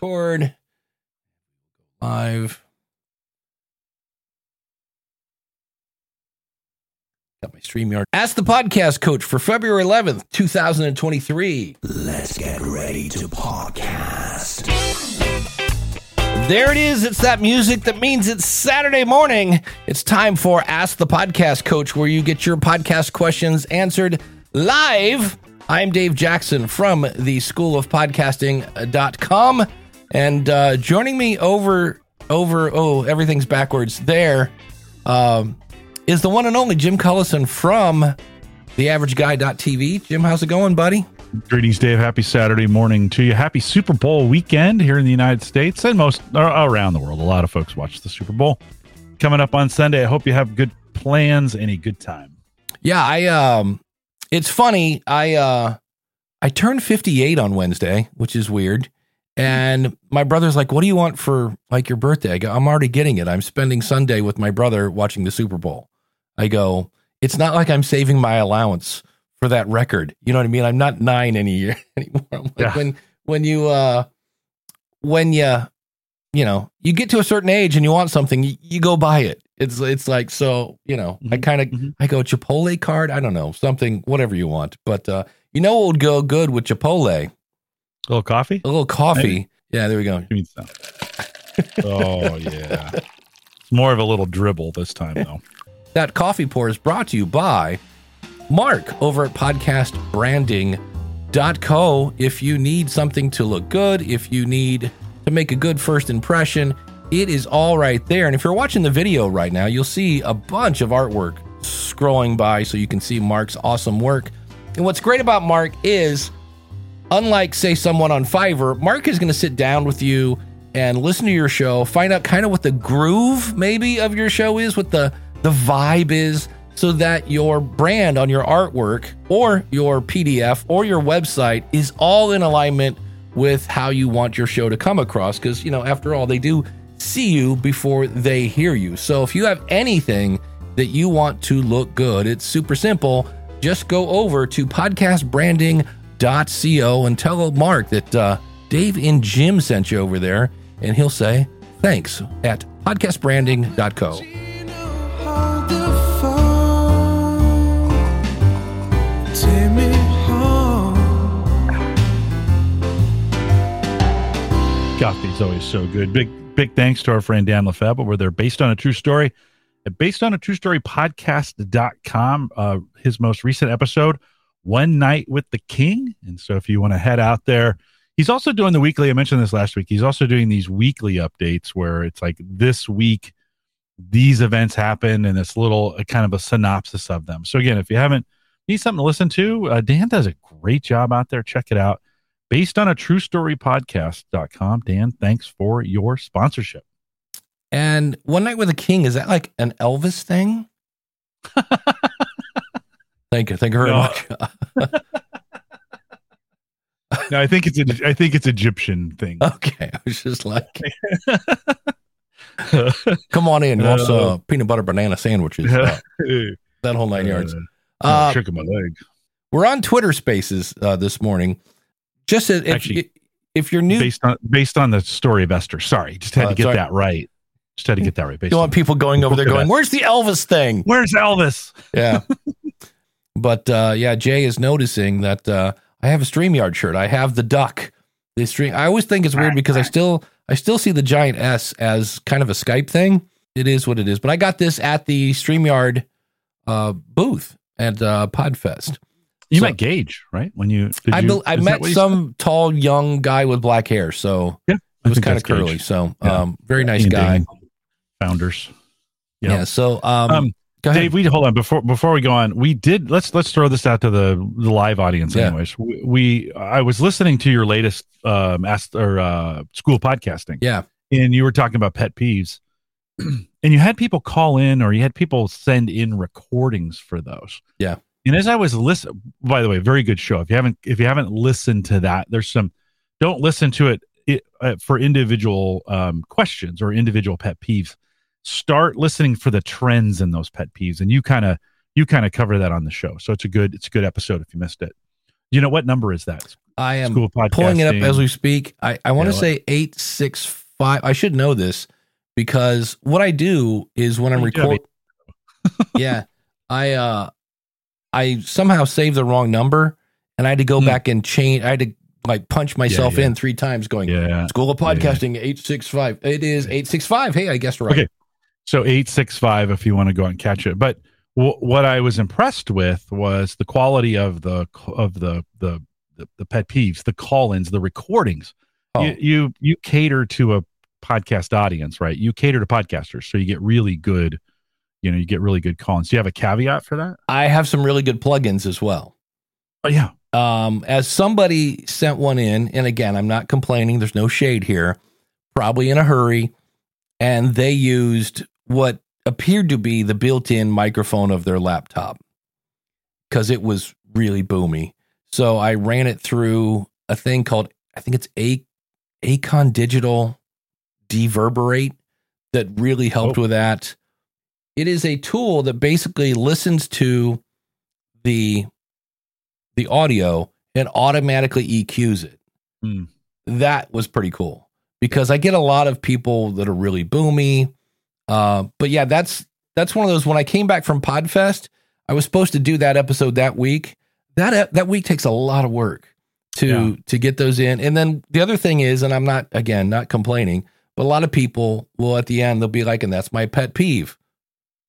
record. Live. Got my StreamYard. Ask the podcast coach for February 11th, 2023. Let's get ready to podcast. There it is. It's that music that means it's Saturday morning. It's time for Ask the Podcast Coach, where you get your podcast questions answered live. I'm Dave Jackson from the School of Podcasting.com. And uh, joining me over, over, oh, everything's backwards there, um, is the one and only Jim Collison from theaverageguy.tv. Jim, how's it going, buddy? Greetings, Dave. Happy Saturday morning to you. Happy Super Bowl weekend here in the United States and most around the world. A lot of folks watch the Super Bowl coming up on Sunday. I hope you have good plans and a good time. Yeah, I um, it's funny. I uh, I turned 58 on Wednesday, which is weird. And my brother's like, "What do you want for like your birthday?" I go, "I'm already getting it. I'm spending Sunday with my brother watching the Super Bowl." I go, "It's not like I'm saving my allowance." for that record. You know what I mean? I'm not nine any year anymore. Like yeah. When when you uh when you you know you get to a certain age and you want something, you, you go buy it. It's it's like so you know mm-hmm. I kind of mm-hmm. I go Chipotle card. I don't know something whatever you want, but uh you know what would go good with Chipotle? A little coffee. A little coffee. Maybe. Yeah, there we go. oh yeah. It's more of a little dribble this time though. that coffee pour is brought to you by Mark over at podcastbranding.co. If you need something to look good, if you need to make a good first impression, it is all right there. And if you're watching the video right now, you'll see a bunch of artwork scrolling by so you can see Mark's awesome work. And what's great about Mark is, unlike, say, someone on Fiverr, Mark is going to sit down with you and listen to your show, find out kind of what the groove maybe of your show is, what the, the vibe is so that your brand on your artwork or your PDF or your website is all in alignment with how you want your show to come across. Because, you know, after all, they do see you before they hear you. So if you have anything that you want to look good, it's super simple. Just go over to podcastbranding.co and tell Mark that uh, Dave and Jim sent you over there, and he'll say thanks at podcastbranding.co. Coffee is always so good. Big big thanks to our friend Dan Lefebvre. Where they're based on a true story. Based on a true story podcast.com. Uh, his most recent episode, One Night with the King. And so if you want to head out there, he's also doing the weekly. I mentioned this last week. He's also doing these weekly updates where it's like this week, these events happened and it's little kind of a synopsis of them. So again, if you haven't need something to listen to, uh, Dan does a great job out there. Check it out based on a true story podcast.com. Dan, thanks for your sponsorship. And One Night with a King, is that like an Elvis thing? thank you. Thank you very no. much. no, I think it's a, I think it's Egyptian thing. Okay. I was just like Come on in. Want uh, uh, peanut butter banana sandwiches. Uh, that whole nine yards. Uh, uh, my leg. We're on Twitter Spaces uh, this morning. Just if, Actually, if you're new, based on based on the story of Esther. Sorry, just had uh, to get sorry. that right. Just had to get that right. Based you want people going over there going, "Where's the Elvis thing? Where's Elvis?" Yeah. But uh, yeah, Jay is noticing that uh, I have a Streamyard shirt. I have the duck. The stream. I always think it's weird because I still I still see the giant S as kind of a Skype thing. It is what it is. But I got this at the Streamyard uh, booth at uh, Podfest. You so, met Gage, right? When you, I, you, I met some tall young guy with black hair, so yeah, it was kind of curly. Gage. So, yeah. um, very nice Ian guy. founders. Yep. Yeah. So, um, um Dave, we hold on before before we go on. We did let's let's throw this out to the the live audience. Anyways, yeah. we, we, I was listening to your latest um ask or uh school podcasting. Yeah, and you were talking about pet peeves, and you had people call in or you had people send in recordings for those. Yeah, and as I was listening, by the way, very good show. If you haven't if you haven't listened to that, there's some. Don't listen to it, it uh, for individual um, questions or individual pet peeves. Start listening for the trends in those pet peeves, and you kind of you kind of cover that on the show. So it's a good it's a good episode if you missed it. You know what number is that? I am pulling it up as we speak. I, I want Yeah, to say eight six five. I should know this because what I do is when I'm You do have recording. yeah, I uh, I somehow saved the wrong number, and I had to go Hmm. back and change. I had to like punch myself yeah. in three times, going Yeah. School of Yeah, yeah. Podcasting eight six five. It is eight six five. Hey, I guessed right. Okay. So eight six five if you want to go out and catch it. But w- what I was impressed with was the quality of the of the the the, the pet peeves, the call-ins, the recordings. Oh, You, you you cater to a podcast audience, right? You cater to podcasters, so you get really good. You know, you get really good call-ins. Do you have a caveat for that? I have some really good plugins as well. Oh yeah, um, as somebody sent one in, and again, I'm not complaining. There's no shade here. Probably in a hurry, and they used what appeared to be the built-in microphone of their laptop because it was really boomy. So I ran it through a thing called I think it's a Acon Digital Deverberate that really helped Oh. with that. It is a tool that basically listens to the the audio and automatically EQs it. Hmm. That was pretty cool because I get a lot of people that are really boomy. Uh, but yeah, that's that's one of those. When I came back from Podfest, I was supposed to do that episode that week. That that week takes a lot of work to Yeah. to get those in. And then the other thing is, and I'm not again not complaining, but a lot of people will at the end they'll be like, and that's my pet peeve.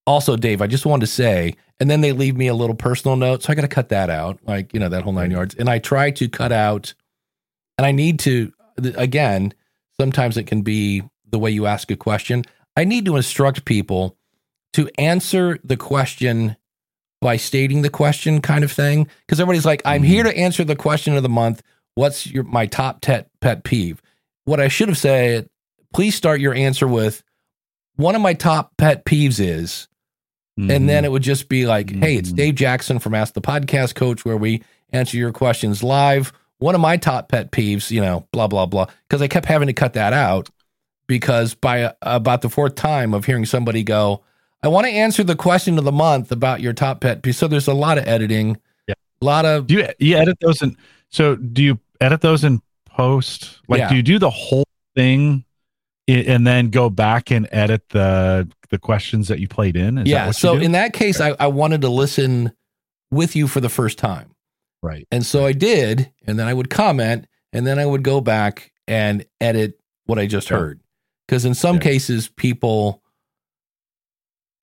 Also, Dave, I just wanted to say, and then they leave me a little personal note, so I got to cut that out, like you know that whole nine yards. And I try to cut out, and I need to again. Sometimes it can be the way you ask a question. I need to instruct people to answer the question by stating the question, kind of thing. Because everybody's like, "I'm here to answer the question of the month. What's your my top pet pet peeve?" What I should have said, please start your answer with, "One of my top pet peeves is." Mm-hmm. And then it would just be like, hey, it's Mhm. Dave Jackson from Ask the Podcast Coach, where we answer your questions live. One of my top pet peeves, you know, blah, blah, blah. Because I kept having to cut that out because by uh, about the fourth time of hearing somebody go, I want to answer the question of the month about your top pet peeve. So there's a lot of editing, Yeah. a lot of, do you you edit those in? So do you edit those in post? Like, Yeah. do you do the whole thing and then go back and edit the the questions that you played in? Is yeah. So in that case, I, I wanted to listen with you for the first time. right. And so I did, and then I would comment, and then I would go back and edit what I just Sure. heard. Because in some Yeah. cases, people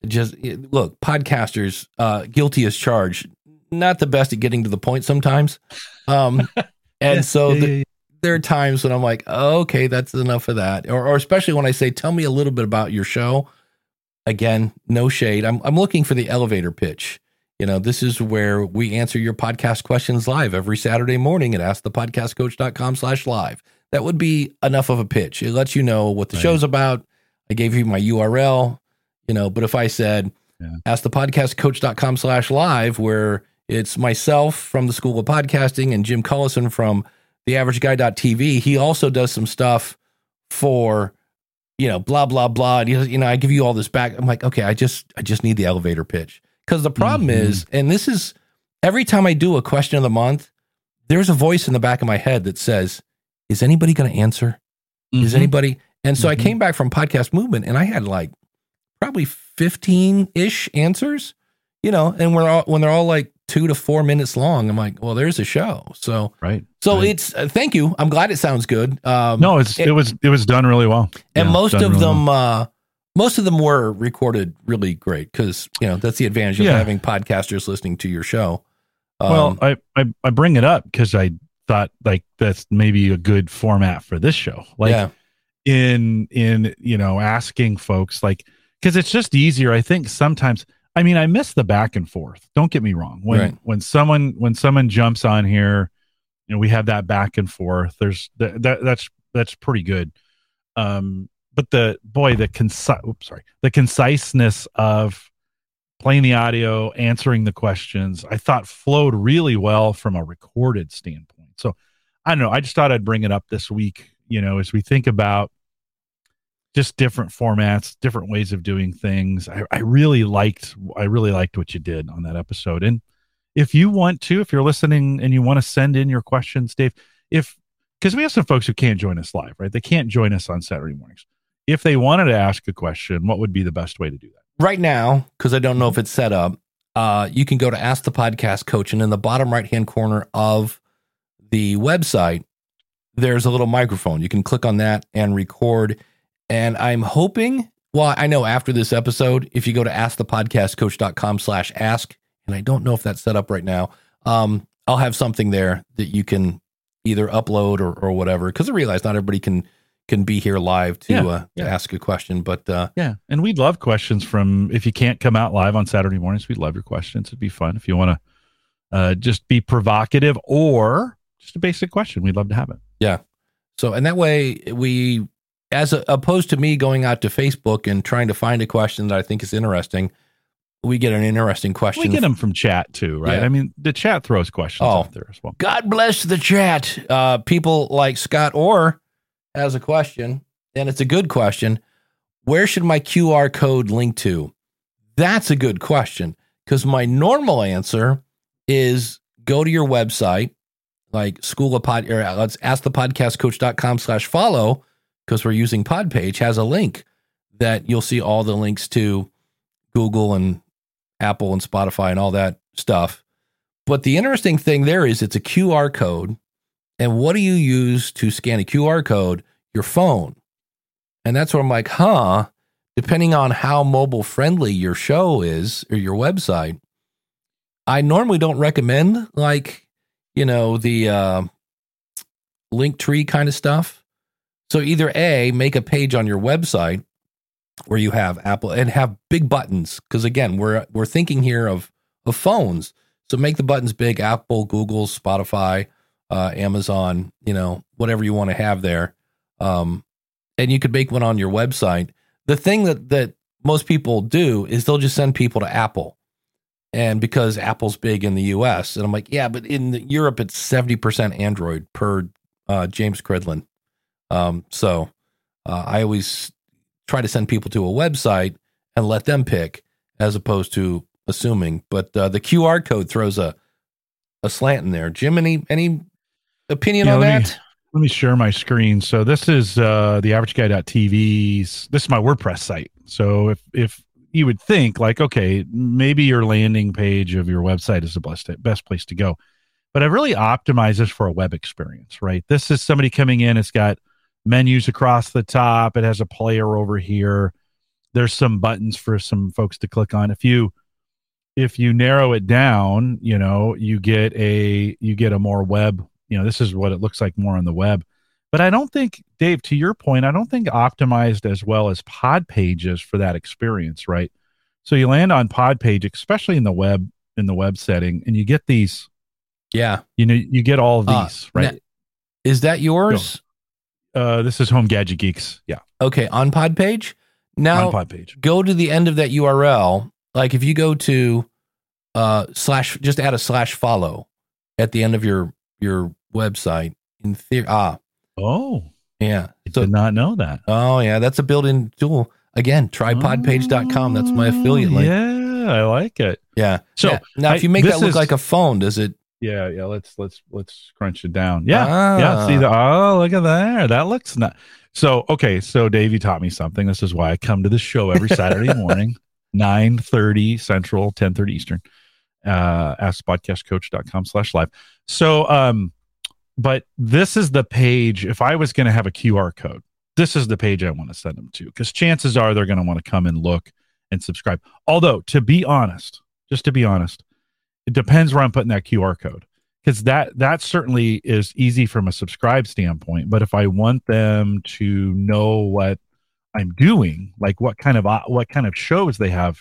just look, podcasters, uh, guilty as charged, not the best at getting to the point sometimes. Um, and Yeah, so yeah, the, there are times when I'm like, oh, okay, that's enough of that. Or, or especially when I say, tell me a little bit about your show. Again, no shade. I'm, I'm looking for the elevator pitch. You know, this is where we answer your podcast questions live every Saturday morning at askthepodcastcoach.com slash live. That would be enough of a pitch. It lets you know what the Right. show's about. I gave you my URL, you know, but if I said Yeah. askthepodcastcoach.com slash live, where it's myself from the School of Podcasting and Jim Collison from the average guy.tv, he also does some stuff for, you know, blah, blah, blah. And, you know, I give you all this back. I'm like, okay, I just, I just need the elevator pitch. Cause the problem Mhm. is, and this is every time I do a question of the month, there's a voice in the back of my head that says, is anybody going to answer? Is Mhm. anybody? And so I Mhm. came back from podcast movement and I had like probably 15 ish answers, you know, and we're all, when they're all like two to four minutes long, I'm like, well, there's a show. So, right? so Right. it's, uh, thank you. I'm glad it sounds good. Um, No, it's it- it, was it was done really well, and Yeah, most of really them, well. uh, most of them were recorded really great because, you know, that's the advantage of Yeah. having podcasters listening to your show. Um, well, I, I I bring it up because I thought like that's maybe a good format for this show. Like yeah, in in you know asking folks like because it's just easier. I think sometimes. I mean, I miss the back and forth. Don't get me wrong. When Right. when someone when someone jumps on here, you know, we have that back and forth. There's that, that that's that's pretty good. Um, but the boy, the concise, oops, sorry, the conciseness of playing the audio, answering the questions, I thought flowed really well from a recorded standpoint. So I don't know. I just thought I'd bring it up this week. You know, as we think about just different formats, different ways of doing things. I, I really liked, I really liked what you did on that episode, and if you want to, if you're listening and you want to send in your questions, Dave, if because we have some folks who can't join us live, right? They can't join us on Saturday mornings. If they wanted to ask a question, what would be the best way to do that? Right now, because I don't know if it's set up, uh, you can go to Ask the Podcast Coach, and in the bottom right hand corner of the website, there's a little microphone. You can click on that and record. And I'm hoping, well, I know after this episode, if you go to askthepodcastcoach.com slash ask, and I don't know if that's set up right now, um, I'll have something there that you can either upload or, or whatever. Because I realize not everybody can can be here live to, Yeah, uh, yeah. to ask a question, but uh, Yeah. And we'd love questions from, if you can't come out live on Saturday mornings, we'd love your questions. It'd be fun. If you want to uh, just be provocative or just a basic question, we'd love to have it. Yeah. So, and that way we, as a, opposed to me going out to Facebook and trying to find a question that I think is interesting, we get an interesting question. We get them from chat too, right? Yeah. I mean, the chat throws questions Oh. out there as well. God bless the chat. Uh, people like Scott Orr has a question, and it's a good question. Where should my QR code link to? That's a good question because my normal answer is go to your website, like school of pod, or uh, let's ask the podcastcoach.com slash follow because we're using Podpage has a link that you'll see all the links to Google and Apple and Spotify and all that stuff. But the interesting thing there is it's a QR code. And what do you use to scan a QR code? Your phone. And that's where I'm like, huh, depending on how mobile friendly your show is or your website, I normally don't recommend like, you know, the uh, link tree kind of stuff. So either A, make a page on your website where you have Apple and have big buttons. Because again, we're we're thinking here of of phones. So make the buttons big, Apple, Google, Spotify, uh, Amazon, you know, whatever you want to have there. Um, and you could make one on your website. The thing that that most people do is they'll just send people to Apple. And because Apple's big in the US, and I'm like, yeah, but in Europe it's 70% Android per uh, James Cridland. Um, so uh, I always try to send people to a website and let them pick as opposed to assuming. But uh, the QR code throws a a slant in there. Jim, any any opinion Yeah, on let me- that? Let me share my screen. So this is uh, the average guy.tv's. This is my WordPress site. So if if you would think like, okay, maybe your landing page of your website is the best best place to go, but I've really optimized this for a web experience. Right. This is somebody coming in. It's got menus across the top. It has a player over here. There's some buttons for some folks to click on. If you if you narrow it down, you know, you get a you get a more web you know this is what it looks like more on the web but i don't think dave to your point i don't think optimized as well as pod pages for that experience right so you land on pod page especially in the web in the web setting and you get these Yeah. you know you get all of Uh, these right Is that yours? uh this is home gadget geeks yeah Okay, on pod page. Now on pod page go to the end of that URL. Like if you go to uh slash just add a slash follow at the end of your your website in theory ah oh yeah. i So did not know that oh yeah, that's a built-in tool. Again, trypodpage.com. That's my affiliate link. Yeah. yeah i like it So So, now if you make that look is- like a phone, does it yeah yeah let's let's let's crunch it down yeah Ah. Yeah, see the oh look at there. That looks not so okay. So Dave, you taught me something. This is why I come to the show every Saturday morning, 9 30 Central, 10 30 Eastern. Uh askpodcastcoach.com slash live. So um, but this is the page. If I was gonna have a QR code, this is the page I want to send them to because chances are they're gonna want to come and look and subscribe. Although, to be honest, just to be honest, it depends where I'm putting that QR code because that that certainly is easy from a subscribe standpoint but if i want them to know what i'm doing like what kind of uh, what kind of shows they have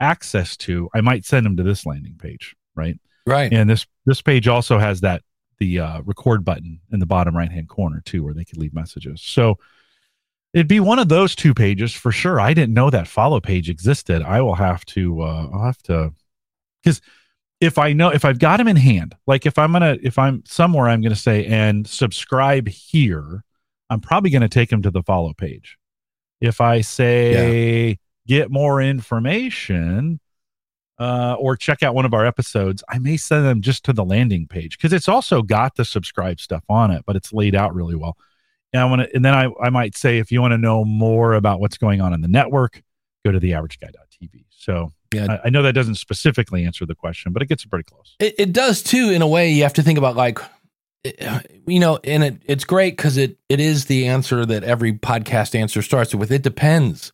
access to i might send them to this landing page right right? and this this page also has that the uh, record button in the bottom right hand corner too where they could leave messages. So it'd be one of those two pages for sure. I didn't know that follow page existed. I will have to uh i'll have to because if i know if i've got them in hand like if i'm gonna if i'm somewhere i'm gonna say and subscribe here i'm probably gonna take them to the follow page. If i say get more information uh, or check out one of our episodes, I may send them just to the landing page because it's also got the subscribe stuff on it, but it's laid out really well. And I want to, and then I, I might say if you want to know more about what's going on in the network, go to the averageguy.tv. So Yeah. I, I know that doesn't specifically answer the question, but it gets pretty close. It, it does too, in a way. You have to think about like, you know, and it it's great because it it is the answer that every podcast answer starts with. It depends.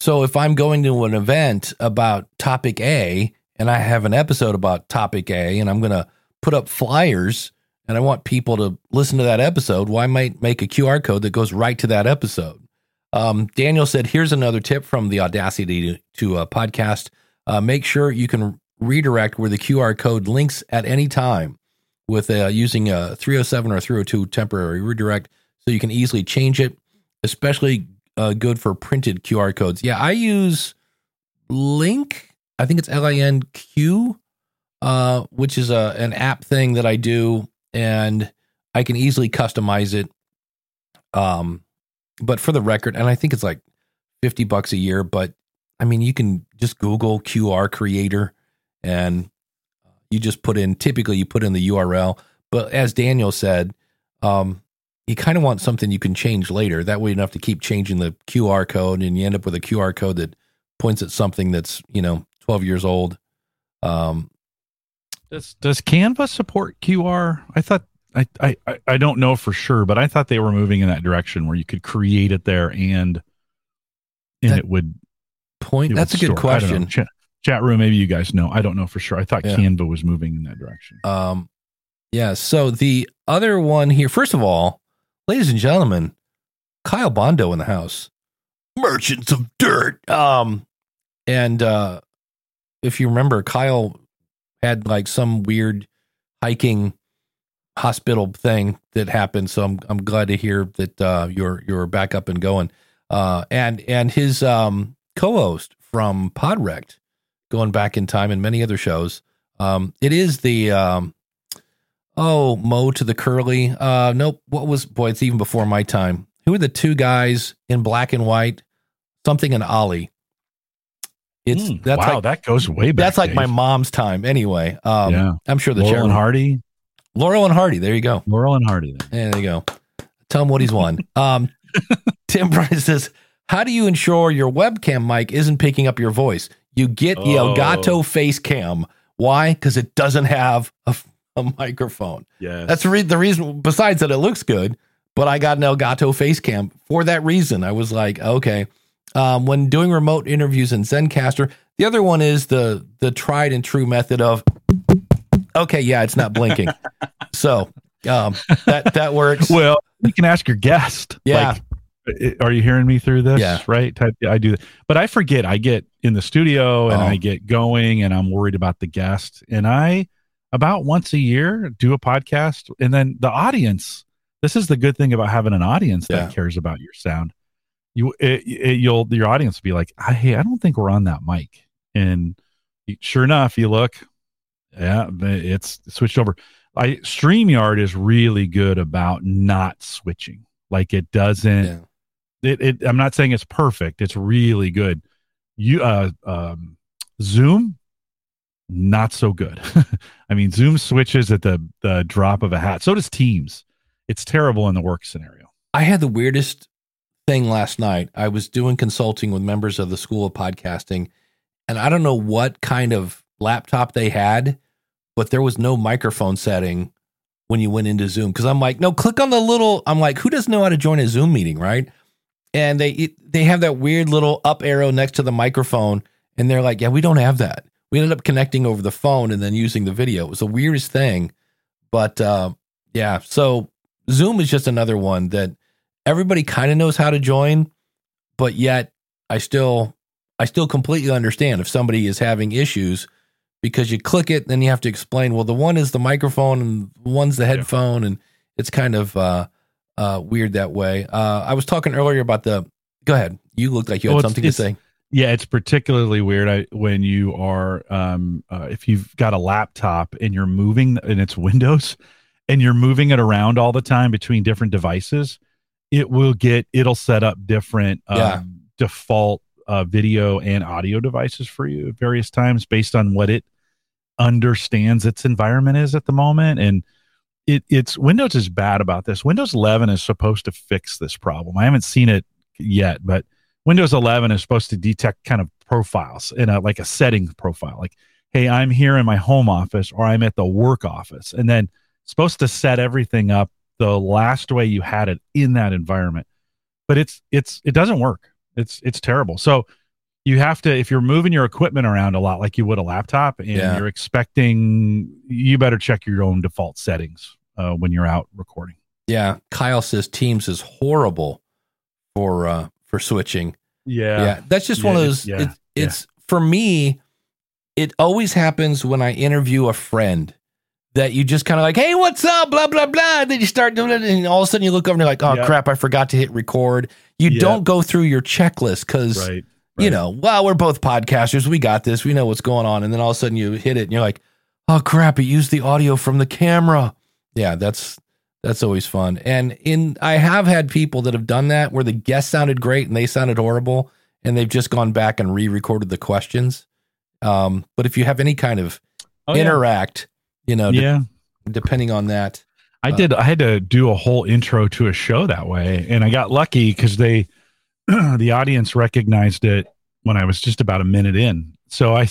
So if I'm going to an event about topic A and I have an episode about topic A and I'm going to put up flyers and I want people to listen to that episode, well, I might make a QR code that goes right to that episode. Um, Daniel said, here's another tip from the Audacity to, to a podcast. Uh, make sure you can redirect where the QR code links at any time with uh, using a 307 or 302 temporary redirect so you can easily change it, especially uh, good for printed QR codes. Yeah, I use Link. I think it's L I N Q, uh, which is a an app thing that I do, and I can easily customize it. Um, but for the record, and I think it's like fifty bucks a year. But I mean, you can just Google QR creator, and you just put in. Typically, you put in the URL. But as Daniel said, um, you kind of want something you can change later. That way, you don't have to keep changing the QR code, and you end up with a QR code that points at something that's you know 12 years old. Um, Does does Canva support QR? I thought I, I I- don't know for sure, but I thought they were moving in that direction where you could create it there and and it would. point. it That's a would good store. I question. Chat, chat room, maybe you guys know. I don't know for sure. I thought Yeah. Canva was moving in that direction. Um, yeah. So the other one here, first of all, ladies and gentlemen, Kyle Bondo in the house, Merchants of Dirt. Um, and uh, if you remember, Kyle had like some weird hiking hospital thing that happened. So I'm I'm glad to hear that uh, you're you're back up and going. Uh, and and his um, co-host from Podrect, going back in time and many other shows. Um, it is the um, oh Mo to the curly. Uh, nope. What was boy? It's even before my time. Who are the two guys in black and white? Something and Ollie. It's Hmm, that's wow, like that goes way back. that's like my mom's time. Anyway, um, Yeah. I'm sure the Laurel and Hardy. Laurel and Hardy. There you go. Laurel and Hardy. Then. There you go. Tell him what he's won. Um, Tim Price says, "How do you ensure your webcam mic isn't picking up your voice? You get the Oh. Elgato face cam. Why? Because it doesn't have a, a microphone. Yeah, That's the, re- the reason. Besides that, it looks good. But I got an Elgato face cam for that reason. I was like, okay. Um, when doing remote interviews in Zencastr, the other one is the the tried and true method of, okay, yeah, it's not blinking. so um, that that works. well, you can ask your guest. Yeah. Like, are you hearing me through this? Yeah. Right. Type, I do that. But I forget. I get in the studio and Oh. I get going and I'm worried about the guest. And I, about once a year, do a podcast. And then the audience, this is the good thing about having an audience that cares about your sound. You, it, it, you'll, your audience will be like, "Ah, hey, I don't think we're on that mic. And sure enough, you look, yeah, it's switched over. I StreamYard is really good about not switching. Like it doesn't Yeah. it, it I'm not saying it's perfect. It's really good. You uh um Zoom not so good. I mean Zoom switches at the the drop of a hat. So does Teams. It's terrible in the work scenario. I had the weirdest thing last night. I was doing consulting with members of the School of Podcasting, and I don't know what kind of laptop they had, but there was no microphone setting when you went into Zoom. Because I'm like, no, click on the little. I'm like, who doesn't know how to join a Zoom meeting, right? And they they have that weird little up arrow next to the microphone, and they're like, yeah, we don't have that. We ended up connecting over the phone and then using the video. It was the weirdest thing, but uh, yeah. So Zoom is just another one that everybody kind of knows how to join, but yet I still I still completely understand if somebody is having issues because you click it, then you have to explain. Well, the one is the microphone and one's the headphone, and it's kind of uh, uh, weird that way. Uh, I was talking earlier about the. Go ahead. You looked like you had it's- something to say. Yeah, it's particularly weird I, when you are um uh, if you've got a laptop and you're moving and it's Windows and you're moving it around all the time between different devices, it will get it'll set up different um, Yeah. default uh, video and audio devices for you at various times based on what it understands its environment is at the moment. And it, it's Windows is bad about this. Windows 11 is supposed to fix this problem. I haven't seen it yet, but Windows 11 is supposed to detect kind of profiles in a like a setting profile, like, hey, I'm here in my home office or I'm at the work office, and then supposed to set everything up the last way you had it in that environment. But it's it's it doesn't work. It's it's terrible. So you have to if you're moving your equipment around a lot like you would a laptop and Yeah. you're expecting you better check your own default settings uh, when you're out recording. Yeah, Kyle says Teams is horrible for uh for switching. Yeah, that's just one of Yeah, those. yeah, it's, it's for me. It always happens when I interview a friend that you just kind of like, hey, what's up? Blah blah blah. And Then you start doing it, and all of a sudden you look over and you're like, oh Yeah. crap, I forgot to hit record. You Yeah. don't go through your checklist because right. you know, well, we're both podcasters. We got this. We know what's going on. And then all of a sudden you hit it and you're like, oh crap, it used the audio from the camera. Yeah, that's that's always fun. And in I have had people that have done that where the guest sounded great and they sounded horrible and they've just gone back and re-recorded the questions. Um, but if you have any kind of Oh, yeah. interact, you know, de- yeah. depending on that. I Uh, did. I had to do a whole intro to a show that way, and I got lucky because they, the audience recognized it when I was just about a minute in. So I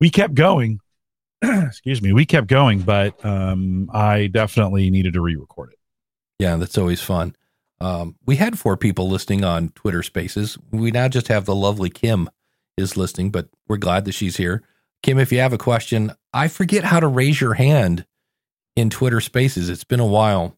we kept going. excuse me, we kept going, but um, I definitely needed to re-record it. Yeah, that's always fun. Um, we had four people listening on Twitter Spaces. We now just have the lovely Kim is listening, but we're glad that she's here. Kim, if you have a question, I forget how to raise your hand in Twitter Spaces. It's been a while.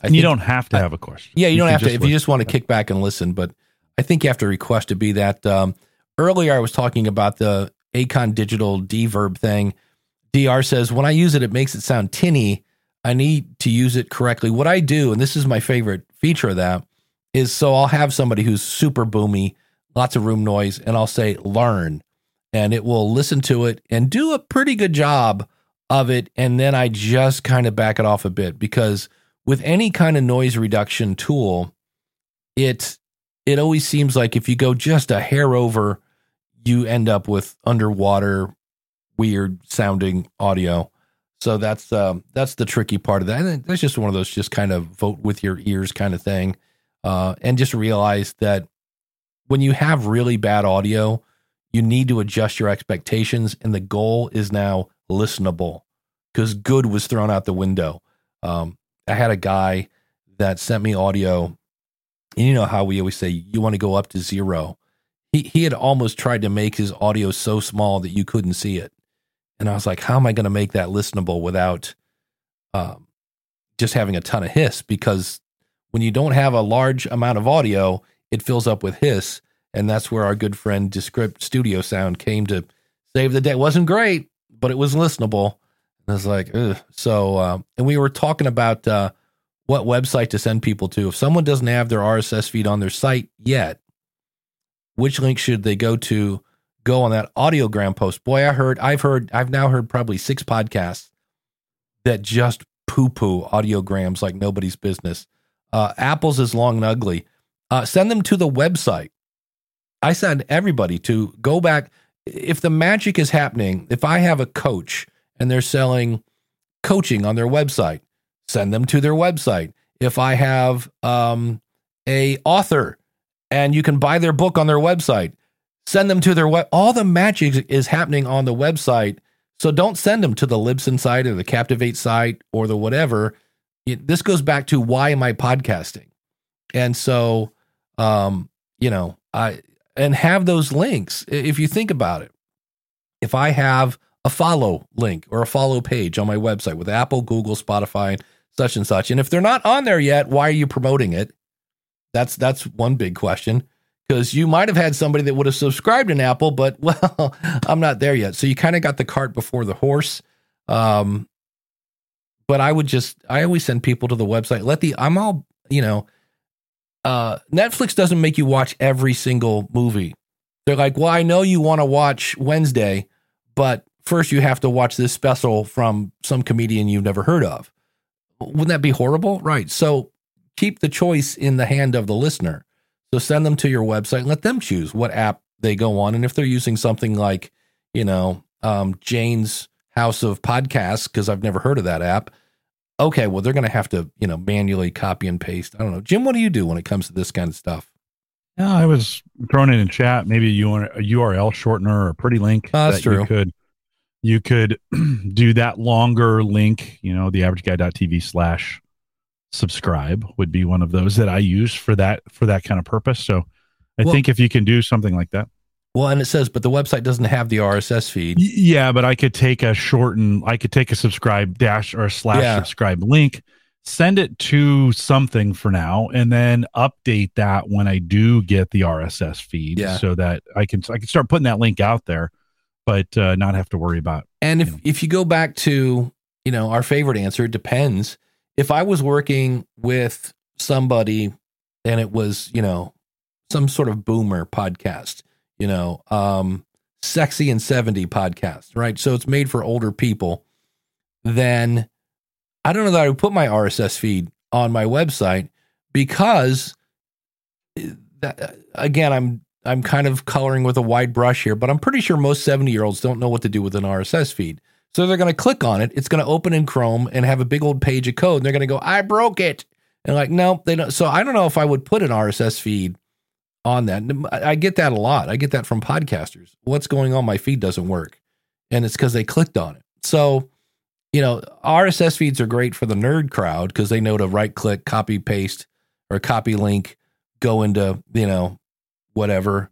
I And you don't have to I- have a question. yeah, you, don't have to just if you just want to kick back and listen. But I think you have to request to be that. Um, earlier, I was talking about the Acon Digital Deverb thing. Dr says when I use it, it makes it sound tinny. I need to use it correctly. What I do, and this is my favorite feature of that, is so I'll have somebody who's super boomy, lots of room noise, and I'll say learn, and it will listen to it and do a pretty good job of it. And then I just kind of back it off a bit because with any kind of noise reduction tool, it it always seems like if you go just a hair over, you end up with underwater, weird sounding audio. So that's um, that's the tricky part of that. And that's just one of those just kind of vote with your ears kind of thing, uh, and just realize that when you have really bad audio, you need to adjust your expectations, and the goal is now listenable because good was thrown out the window. Um, I had a guy that sent me audio, and you know how we always say you want to go up to zero. He he had almost tried to make his audio so small that you couldn't see it, and I was like, how am I going to make that listenable without um, just having a ton of hiss? Because when you don't have a large amount of audio, it fills up with hiss, and that's where our good friend Descript Studio Sound came to save the day. It wasn't great, but it was listenable. And I was like, Ugh. so, uh, and we were talking about uh, what website to send people to. If someone doesn't have their RSS feed on their site yet, which link should they go to? Go on that audiogram post. Boy, I heard, I've heard, I've now heard probably six podcasts that just poo poo audiograms like nobody's business. Uh, Apple's is long and ugly. Uh, send them to the website. I send everybody to go back. If the magic is happening, if I have a coach and they're selling coaching on their website, send them to their website. If I have um, a author and you can buy their book on their website, send them to their web. All the magic is happening on the website. So don't send them to the Libsyn site or the Captivate site or the whatever. It- this goes back to why am I podcasting? And so, um, you know, I and have those links. If you think about it, if I have a follow link or a follow page on my website with Apple, Google, Spotify, such and such, and if they're not on there yet, why are you promoting it? That's that's one big question because you might have had somebody that would have subscribed in Apple, but well, I'm not there yet. So you kind of got the cart before the horse. Um, but I would just I always send people to the website. Let the I'm all you know. Uh, Netflix doesn't make you watch every single movie. They're like, well, I know you want to watch Wednesday, but first you have to watch this special from some comedian you've never heard of. Wouldn't that be horrible? Right. So keep the choice in the hand of the listener. So send them to your website and let them choose what app they go on. And if they're using something like, you know, um, Jane's House of Podcasts, because I've never heard of that app, okay, well, they're going to have to, you know, manually copy and paste. I don't know. Jim, what do you do when it comes to this kind of stuff? Yeah, I was throwing it in chat. Maybe you want a URL shortener or a pretty link. Oh, that's that true. You could you could do that longer link. You know, the averageguy.tv slash subscribe would be one of those that I use for that for that kind of purpose. So I Well- think if you can do something like that. Well, and it says, but the website doesn't have the RSS feed. Yeah, but I could take a shorten, I could take a subscribe dash or slash Yeah. subscribe link, send it to something for now, and then update that when I do get the RSS feed, Yeah. so that I can I can start putting that link out there, but uh, not have to worry about. And if know. if you go back to you know our favorite answer, it depends. If I was working with somebody and it was you know some sort of boomer podcast, you know, um, sexy and seventy podcast, right? So it's made for older people. Then I don't know that I would put my RSS feed on my website because eh, that again I'm I'm kind of coloring with a wide brush here, but I'm pretty sure most 70 year olds don't know what to do with an RSS feed. So they're going to click on it. It's going to open in Chrome and have a big old page of code. And they're going to go, I broke it. And like, no, they don't. So I don't know if I would put an RSS feed on that. I get that a lot. I get that from podcasters. What's going on? My feed doesn't work. And it's because they clicked on it. So, you know, RSS feeds are great for the nerd crowd because they know to right click, copy, paste, or copy link, go into, you know, whatever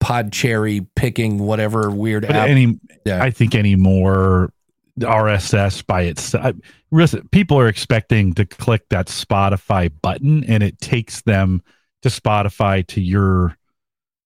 pod cherry picking whatever weird But app. any, Yeah. I think any more RSS by itself, people are expecting to click that Spotify button, and it takes them to Spotify to your,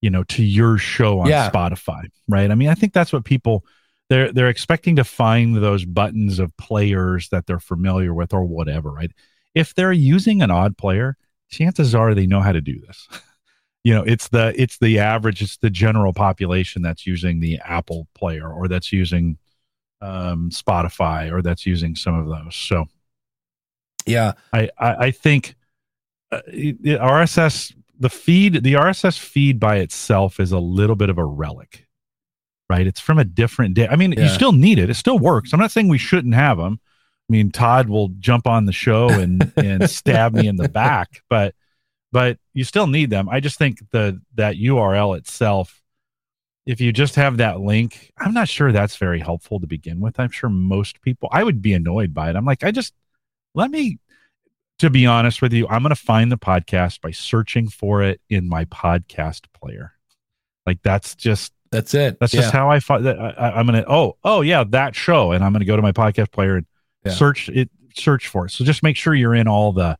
you know, to your show on Yeah. Spotify, right? I mean, I think that's what people they're they're expecting to find those buttons of players that they're familiar with or whatever, right? If they're using an odd player, chances are they know how to do this. you know, it's the it's the average, it's the general population that's using the Apple player or that's using um Spotify or that's using some of those. So yeah. I I, I think uh, it- RSS the feed the RSS feed by itself is a little bit of a relic, right? It's from a different day. I mean, you still need it. It still works. I'm not saying we shouldn't have them. I mean, Todd will jump on the show and and stab me in the back, but but you still need them. I just think the that URL itself, if you just have that link, I'm not sure that's very helpful to begin with. I'm sure most people I would be annoyed by it. I'm like, I just let me to be honest with you, I'm going to find the podcast by searching for it in my podcast player. Like that's just That's it. that's yeah. just how I find that. I, I'm going to oh oh yeah that show, and I'm going to go to my podcast player and Yeah. search it search for it. So just make sure you're in all the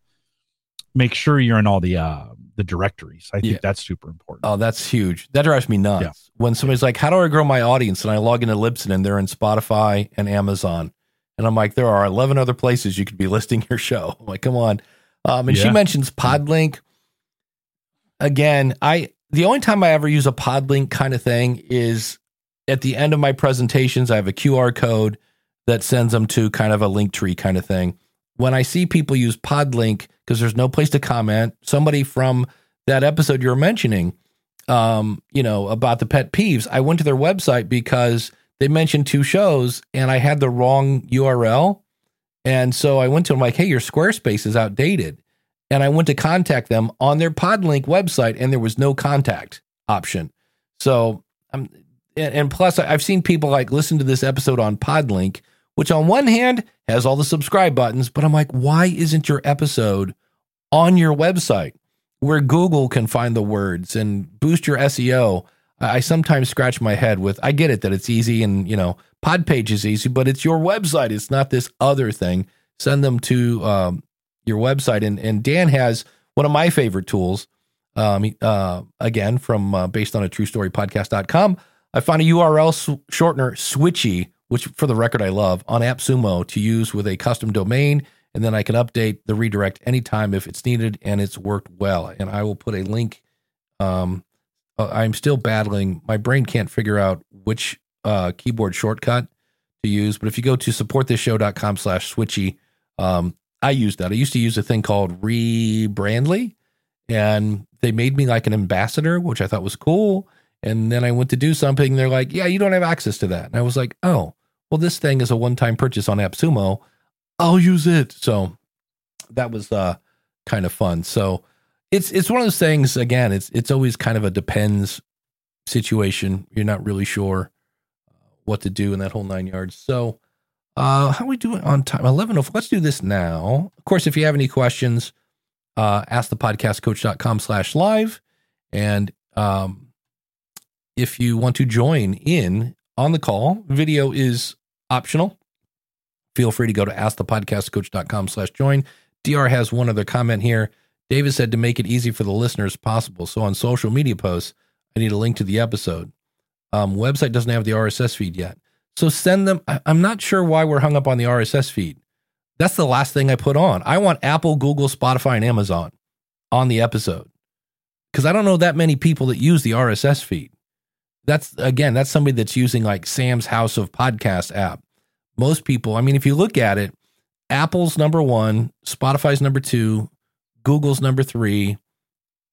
make sure you're in all the uh the directories. I think Yeah. that's super important. Oh, that's huge. That drives me nuts. Yeah. When somebody's like, "How do I grow my audience?" and I log into Libsyn and they're in Spotify and Amazon, and I'm like, "There are 11 other places you could be listing your show." I'm like, "Come on." Um, and she mentions Podlink. Again, I the only time I ever use a Podlink kind of thing is at the end of my presentations. I have a QR code that sends them to kind of a link tree kind of thing. When I see people use Podlink because there's no place to comment, somebody from that episode you were mentioning, um, you know, about the pet peeves, I went to their website because they mentioned two shows and I had the wrong URL. And so I went to them like, hey, your Squarespace is outdated. And I went to contact them on their Podlink website and there was no contact option. So I'm and, and plus I've seen people like listen to this episode on Podlink, which on one hand has all the subscribe buttons, but I'm like, why isn't your episode on your website where Google can find the words and boost your SEO? I sometimes scratch my head with I get it that it's easy and you know Podpage is easy, but it's your website. It's not this other thing. Send them to um, your website, and and Dan has one of my favorite tools. Um, uh, again from uh, based on a true story podcast.com. I found a URL s- shortener Switchy, which for the record I love on AppSumo to use with a custom domain, and then I can update the redirect anytime if it's needed, and it's worked well. And I will put a link. Um, uh, I'm still battling. My brain can't figure out which uh, keyboard shortcut to use. But if you go to supportthishow.com slash switchy, um, I use that. I used to use a thing called Rebrandly, and they made me like an ambassador, which I thought was cool. And then I went to do something. They're like, yeah, you don't have access to that. And I was like, oh, well, this thing is a one time purchase on AppSumo. I'll use it. So that was uh, kind of fun. So it's it's one of those things. Again, it's it's always kind of a depends situation. You're not really sure what to do in that whole nine yards. So uh, how we doing on time? Eleven. Oh, let's do this now. Of course, if you have any questions, uh, ask the podcastcoach.com slash live. And um, if you want to join in on the call, video is optional. Feel free to go to askthepodcastcoach.com slash join. DR has one other comment here. David said to make it easy for the listeners possible. So on social media posts, I need a link to the episode. Um, website doesn't have the RSS feed yet. So send them. I, I'm not sure why we're hung up on the RSS feed. That's the last thing I put on. I want Apple, Google, Spotify, and Amazon on the episode because I don't know that many people that use the RSS feed. That's again, that's somebody that's using like Sam's House of Podcast app. Most people, I mean, if you look at it, Apple's number one, Spotify's number two, Google's number three,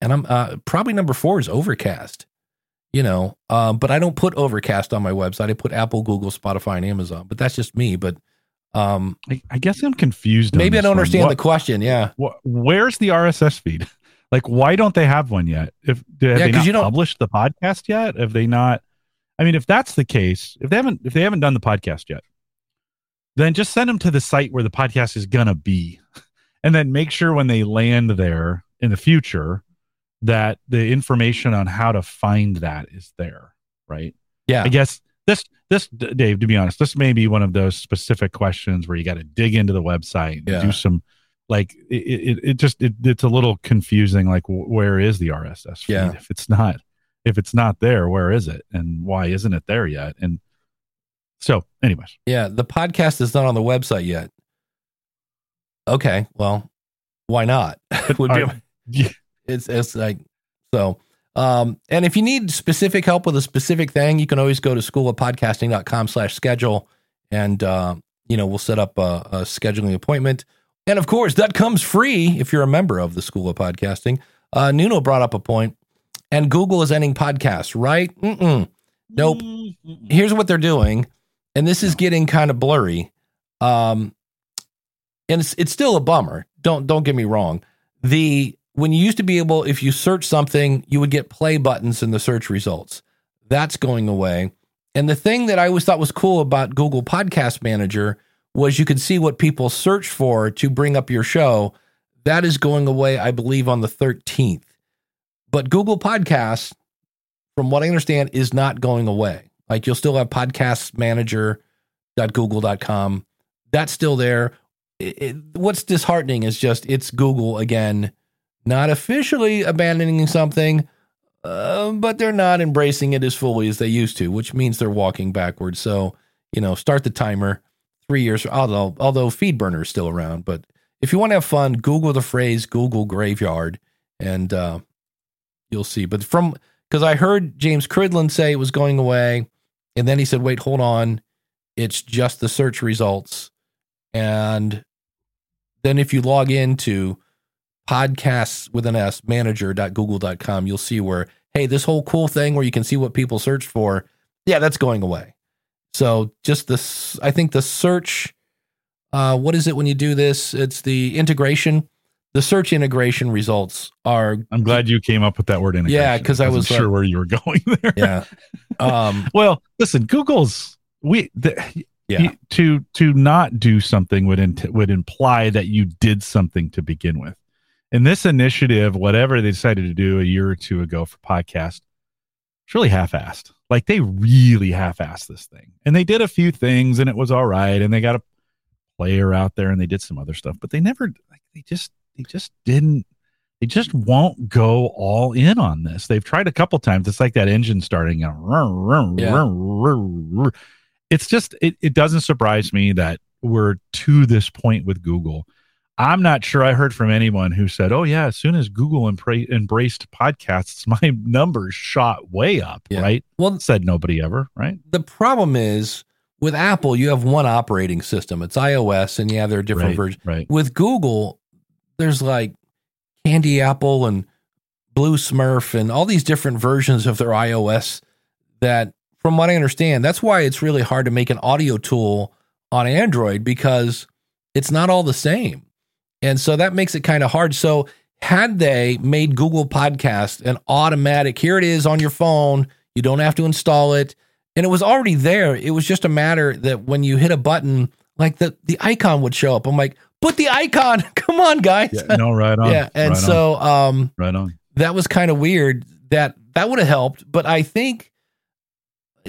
and I'm uh, probably number four is Overcast. You know, uh, but I don't put Overcast on my website. I put Apple, Google, Spotify, and Amazon. But that's just me. But um, I, I guess I'm confused. on maybe I don't one. understand What- the question. Yeah, Wh- where's the RSS feed? Like, why don't they have one yet? If do, have Yeah, they not you don't- published the podcast yet? Have they not? I mean, if that's the case, if they haven't, if they haven't done the podcast yet, then just send them to the site where the podcast is gonna be, and then make sure when they land there in the future that the information on how to find that is there, right? yeah, I guess this this Dave, to be honest, this may be one of those specific questions where you got to dig into the website and Yeah. do some like it, it, it just it, it's a little confusing like where is the rss feed Yeah. if it's not if it's not there where is it and why isn't it there yet and so anyways yeah. The podcast is not on the website yet. Okay, well, why not? It would be- yeah, it's it's like so um and if you need specific help with a specific thing you can always go to schoolofpodcasting.com slash schedule and uh you know we'll set up a, a scheduling appointment and of course that comes free if you're a member of the school of podcasting uh nuno brought up a point and google is ending podcasts right Mm-mm. nope here's what they're doing, and this is getting kind of blurry. Um, and it's it's still a bummer. Don't don't get me wrong. The when you used to be able, if you search something, you would get play buttons in the search results. That's going away. And the thing that I always thought was cool about Google Podcast Manager was you could see what people search for to bring up your show. That is going away, I believe, on the 13th. But Google Podcasts, from what I understand, is not going away. Like you'll still have podcastmanager.google.com. That's still there. It, it- what's disheartening is just it's Google again, not officially abandoning something, uh, but they're not embracing it as fully as they used to, which means they're walking backwards. So, you know, start the timer three years, although, although FeedBurner is still around. But if you want to have fun, Google the phrase Google Graveyard and uh, you'll see. But from, because I heard James Cridland say it was going away. And then he said, wait, hold on. It's just the search results. And then if you log into podcasts with an S manager.google.com, you'll see where, hey, this whole cool thing where you can see what people search for, yeah, that's going away. So just this, I think the search, uh, what is it when you do this? It's the integration. The search integration results are, i'm glad you came up with that word integration. Yeah, because I was, uh, sure where you were going there yeah. Um, well listen google's we the, yeah. to to not do something would int- would imply that you did something to begin with. And this initiative, whatever they decided to do a year or two ago for podcast, it's really half-assed. Like they really half-assed this thing, and they did a few things, and it was all right, and they got a player out there, and they did some other stuff, but they never like they just they just didn't. They just won't go all in on this. They've tried a couple times. It's like that engine starting. Yeah. It's just it, it doesn't surprise me that we're to this point with Google. I'm not sure I heard from anyone who said, "Oh yeah, as soon as Google embra- embraced podcasts, my numbers shot way up." Yeah. Right? Well, Said nobody ever. Right? the problem is with Apple, you have one operating system. It's iOS, and yeah, there are different right, versions. Right. With Google, there's like Candy Apple and Blue Smurf and all these different versions of their iOS that from what I understand, that's why it's really hard to make an audio tool on Android because it's not all the same. And so that makes it kind of hard. So had they made Google Podcast an automatic, here it is on your phone, you don't have to install it, and it was already there. It was just a matter that when you hit a button, like the the icon would show up. I'm like, put the icon. Come on, guys. Yeah, no, right on. yeah. And right so on. um right on. that was kind of weird. That that would have helped, but I think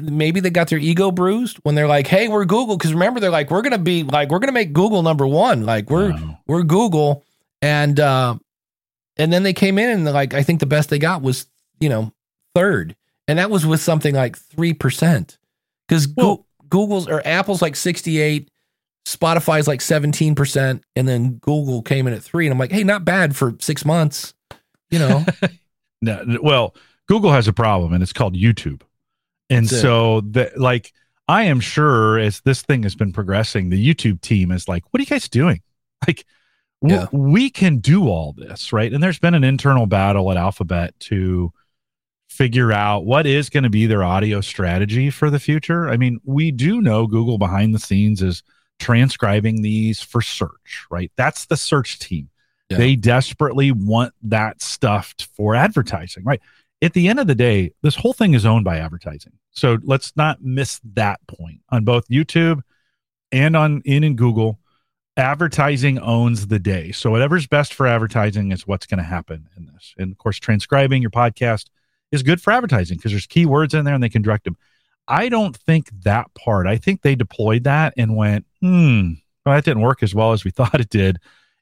maybe they got their ego bruised when they're like, "Hey, we're Google." Because remember, they're like, "We're gonna be like, we're gonna make Google number one. Like, we're Wow. we're Google." And uh, and then they came in and like, I think the best they got was you know third, and that was with something like three percent. Because Well- Google's or Apple's like sixty eight. Spotify's like 17%, and then Google came in at three. And I'm like, hey, not bad for six months, you know? No, well, Google has a problem, and it's called YouTube. And That's it. so, the, like, I am sure as this thing has been progressing, the YouTube team is like, "What are you guys doing? Like, w- Yeah. we can do all this, right?" And there's been an internal battle at Alphabet to figure out what is going to be their audio strategy for the future. I mean, we do know Google behind the scenes is transcribing these for search, right? That's the search team. Yeah. They desperately want that stuffed for advertising, right? At the end of the day, this whole thing is owned by advertising. So let's not miss that point on both YouTube and on in and Google. Advertising owns the day. So whatever's best for advertising is what's going to happen in this. And of course, transcribing your podcast is good for advertising because there's keywords in there and they can direct them. I don't think that part. I think they deployed that and went, hmm, well, that didn't work as well as we thought it did.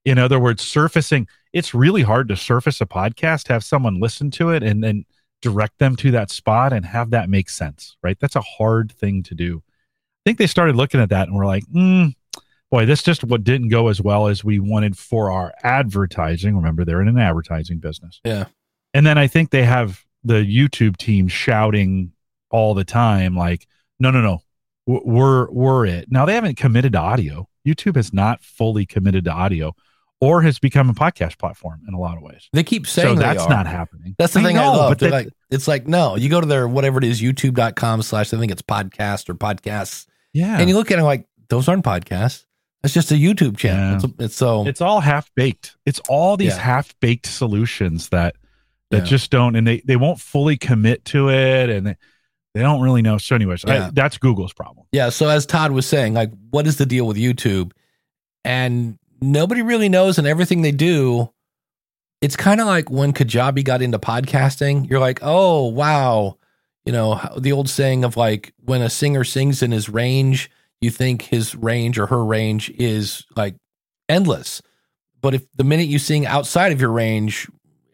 In other words, surfacing, it's really hard to surface a podcast, have someone listen to it, and then direct them to that spot and have that make sense, right? That's a hard thing to do. I think they started looking at that and were like, hmm, boy, this just what didn't go as well as we wanted for our advertising. Remember, they're in an advertising business. Yeah. And then I think they have the YouTube team shouting all the time, like, no, no, no, we're we're it. Now they haven't committed to audio. YouTube has not fully committed to audio, or has become a podcast platform in a lot of ways. They keep So saying they that's are. not happening. That's the thing I know, love. But They're like, it's like, no, you go to their whatever it is, youtube.com slash, I think it's podcast or podcasts. yeah, And you look at it like, those aren't podcasts. That's just a YouTube channel. Yeah. It's, it's so, it's all half baked. It's all these Yeah. half baked solutions that that Yeah. just don't, and they they won't fully commit to it, and they, they don't really know. So, anyways, I- that's Google's problem. yeah. So as Todd was saying, like, what is the deal with YouTube? And nobody really knows. And everything they do, it's kind of like when Kajabi got into podcasting. You're like, oh, wow. You know, the old saying of like, when a singer sings in his range, you think his range or her range is like endless. But if the minute you sing outside of your range,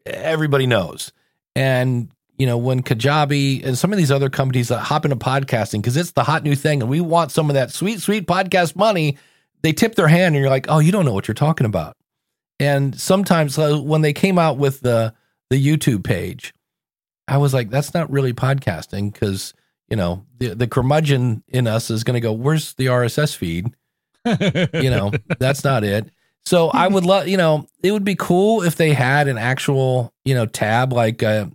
everybody knows. And you know, when Kajabi and some of these other companies that hop into podcasting because it's the hot new thing, and we want some of that sweet, sweet podcast money, they tip their hand, and you're like, oh, you don't know what you're talking about. And sometimes uh, when they came out with the the YouTube page, I was like, that's not really podcasting because you know the the curmudgeon in us is going to go, where's the RSS feed? you know that's not it so i would love you know it would be cool if they had an actual you know tab like uh,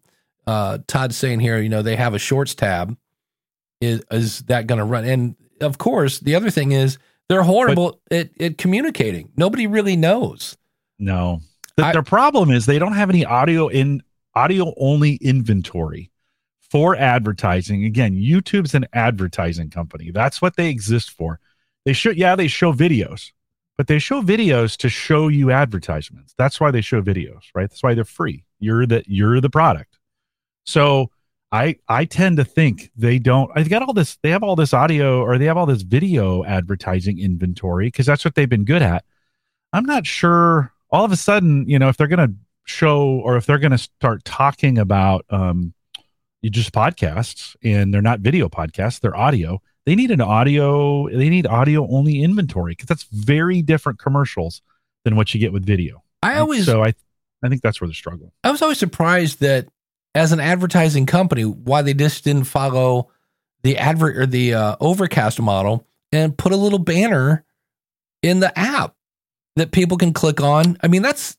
uh todd's saying here you know they have a shorts tab is is that going to run and of course the other thing is they're horrible at, at communicating nobody really knows No. The, I- their problem is they don't have any audio in audio only inventory for advertising. Again, YouTube's an advertising company. That's what they exist for. They show yeah, they show videos, but they show videos to show you advertisements. That's why they show videos, right? That's why they're free. You're the you're the product. So I I tend to think they don't I've got all this they have all this audio or they have all this video advertising inventory because that's what they've been good at. I'm not sure all of a sudden, you know, if they're going to show or if they're going to start talking about um you just podcasts and they're not video podcasts, they're audio. They need an audio, they need audio only inventory because that's very different commercials than what you get with video. i always so I I think that's where they're struggling. I was always surprised that as an advertising company, why they just didn't follow the advert or the uh, overcast model and put a little banner in the app that people can click on. I mean, that's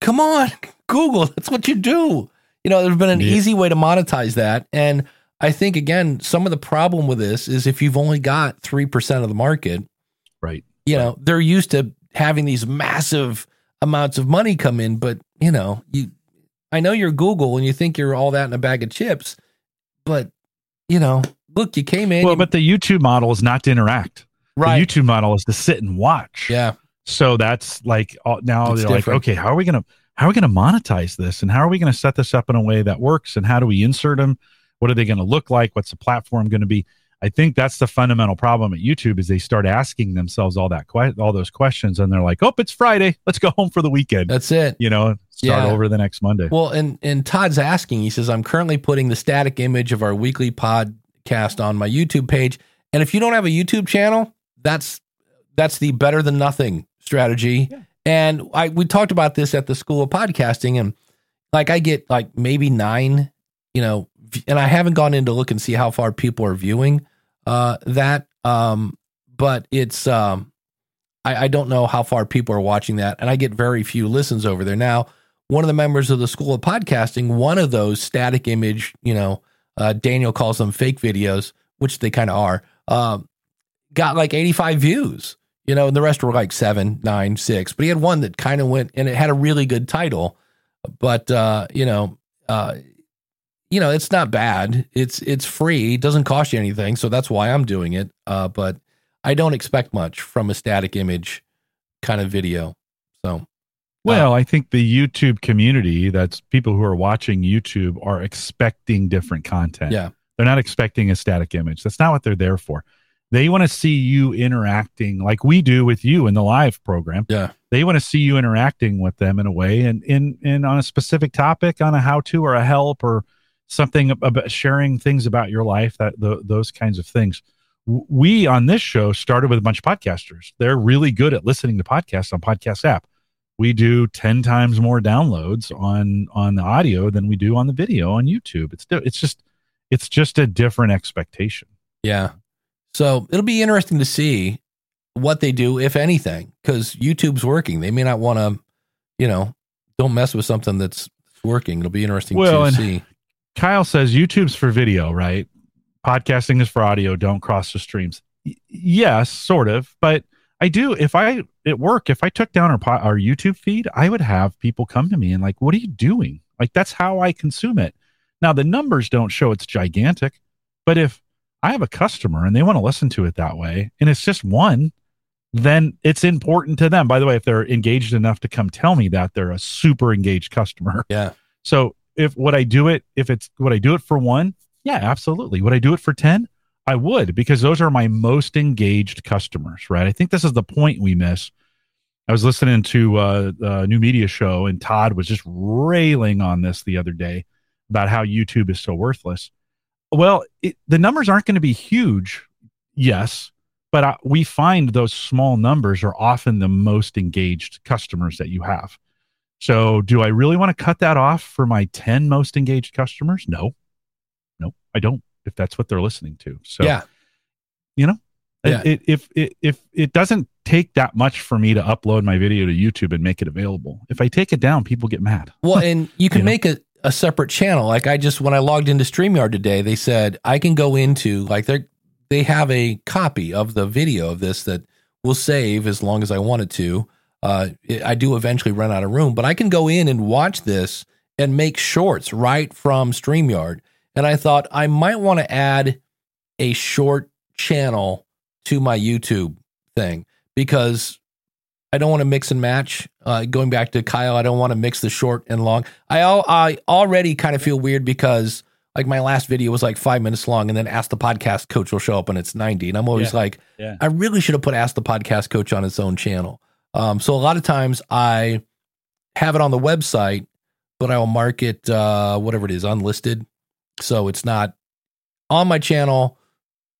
come on, Google. That's what you do. You know, there's been an Yeah. easy way to monetize that, and I think again, some of the problem with this is if you've only got three percent of the market, Right. you know, they're used to having these massive amounts of money come in, but you know, you I know you're Google and you think you're all that in a bag of chips, but you know, look, you came in Well, but the YouTube model is not to interact. right. The YouTube model is to sit and watch. yeah. So that's like all, now It's they're like, okay, how are we gonna how are we gonna monetize this, and how are we gonna set this up in a way that works, and how do we insert them? What are they gonna look like? What's the platform gonna be? I think that's the fundamental problem at YouTube is they start asking themselves all that que- all those questions, and they're like, oh, it's Friday, let's go home for the weekend. That's it. you know, start Yeah. over the next Monday. Well, and and Todd's asking. He says, "I'm currently putting the static image of our weekly podcast on my YouTube page, and if you don't have a YouTube channel, that's that's the better than nothing strategy." And I we talked about this at the School of Podcasting, and like I get like maybe nine, you know, and I haven't gone in to look and see how far people are viewing uh, that, um, but it's um, I, I don't know how far people are watching that, and I get very few listens over there now one of the members of the School of Podcasting, one of those static image, you know, uh, Daniel calls them fake videos, which they kind of are, um, got like 85 views, you know, and the rest were like seven, nine, six. But he had one that kind of went and it had a really good title. But, uh, you know, uh, you know, it's not bad. It's it's free. It doesn't cost you anything, so that's why I'm doing it. Uh, but I don't expect much from a static image kind of video. So Well, I think the YouTube community, that's people who are watching YouTube, are expecting different content. Yeah. They're not expecting a static image. That's not what they're there for. They want to see you interacting like we do with you in the live program. Yeah. They want to see you interacting with them in a way and in, in on a specific topic, on a how to or a help or something about sharing things about your life, that the, those kinds of things. We on this show started with a bunch of podcasters. They're really good at listening to podcasts on podcast app we do 10 times more downloads on on the audio than we do on the video on youtube it's it's just it's just a different expectation Yeah. So it'll be interesting to see what they do, if anything, because YouTube's working. They may not want to, you know, don't mess with something that's working. It'll be interesting Well, to see. Kyle says youtube's for video right? Podcasting is for audio. Don't cross the streams. Y- yes sort of. But i do if i at work if i took down our po- our youtube feed i would have people come to me and like what are you doing? Like that's how i consume it. Now the numbers don't show it's gigantic but if i have a customer and they want to listen to it that way and it's just one then it's important to them. By the way if they're engaged enough to come tell me that they're a super engaged customer. Yeah. so if would I do it if it's would I do it for one? Yeah, absolutely. Would I do it for 10? I would because those are my most engaged customers, right? I think this is the point we miss. I was listening to uh, new media show and Todd was just railing on this the other day about how YouTube is so worthless. Well, it, the numbers aren't going to be huge, yes, but uh, we find those small numbers are often the most engaged customers that you have. So, do I really want to cut that off for my 10 most engaged customers? No. No, I don't if that's what they're listening to. So, yeah. it- Yeah. it, if it, if it doesn't take that much for me to upload my video to YouTube and make it available, if I take it down, people get mad. Well, and you can You know? make a, a separate channel. Like I just when I logged into StreamYard today, they said I can go into like they they have a copy of the video of this that will save as long as I wanted to. Uh, I do eventually run out of room, but I can go in and watch this and make shorts right from StreamYard. And I thought I might want to add a short channel to my YouTube thing because I don't want to mix and match. Uh, going back to Kyle, I don't want to mix the short and long. I al- I already kind of feel weird because like my last video was like five minutes long, and then Ask the Podcast Coach will show up and it's ninety, and I'm always Yeah. like, Yeah. I really should have put Ask the Podcast Coach on its own channel. Um, so a lot of times I have it on the website, but I will mark it uh, whatever it is unlisted, so it's not on my channel,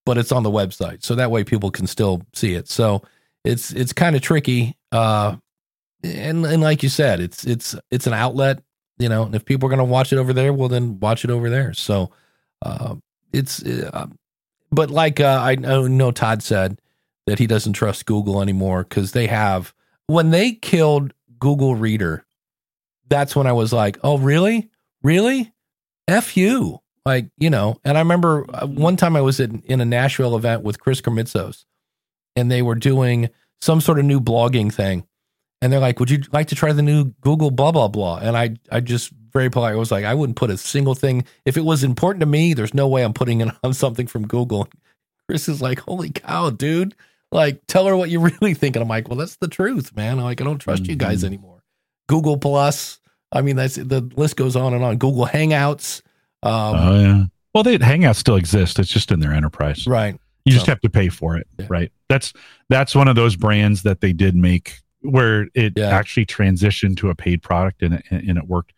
but it's on the website, so that way people can still see it. So it's it's kind of tricky, uh, and and like you said, it's it's it's an outlet, you know. And if people are going to watch it over there, well, then watch it over there. So uh, it's, uh, but like uh, I know, know Todd said that he doesn't trust Google anymore because they have when they killed Google Reader. That's when I was like, oh really, really, f you. Like, you know, and I remember uh, one time I was in, in a Nashville event with Chris Kermitzos and they were doing some sort of new blogging thing. And they're like, Would you like to try the new Google blah, blah, blah? And I, I just very polite I was like, I wouldn't put a single thing. If it was important to me, there's no way I'm putting it on something from Google. Chris is like, Holy cow, dude. Like, tell her what you really think. And I'm like, Well, that's the truth, man. I'm like, I don't trust you guys Mhm. anymore. Google Plus. I mean, that's the list goes on and on. Google Hangouts. Um, oh yeah. Well, they Hangouts still exist. It's just in their enterprise. right. You just have to pay for it, Yeah. right? That's that's one of those brands that they did make where it Yeah. actually transitioned to a paid product and it, and it worked.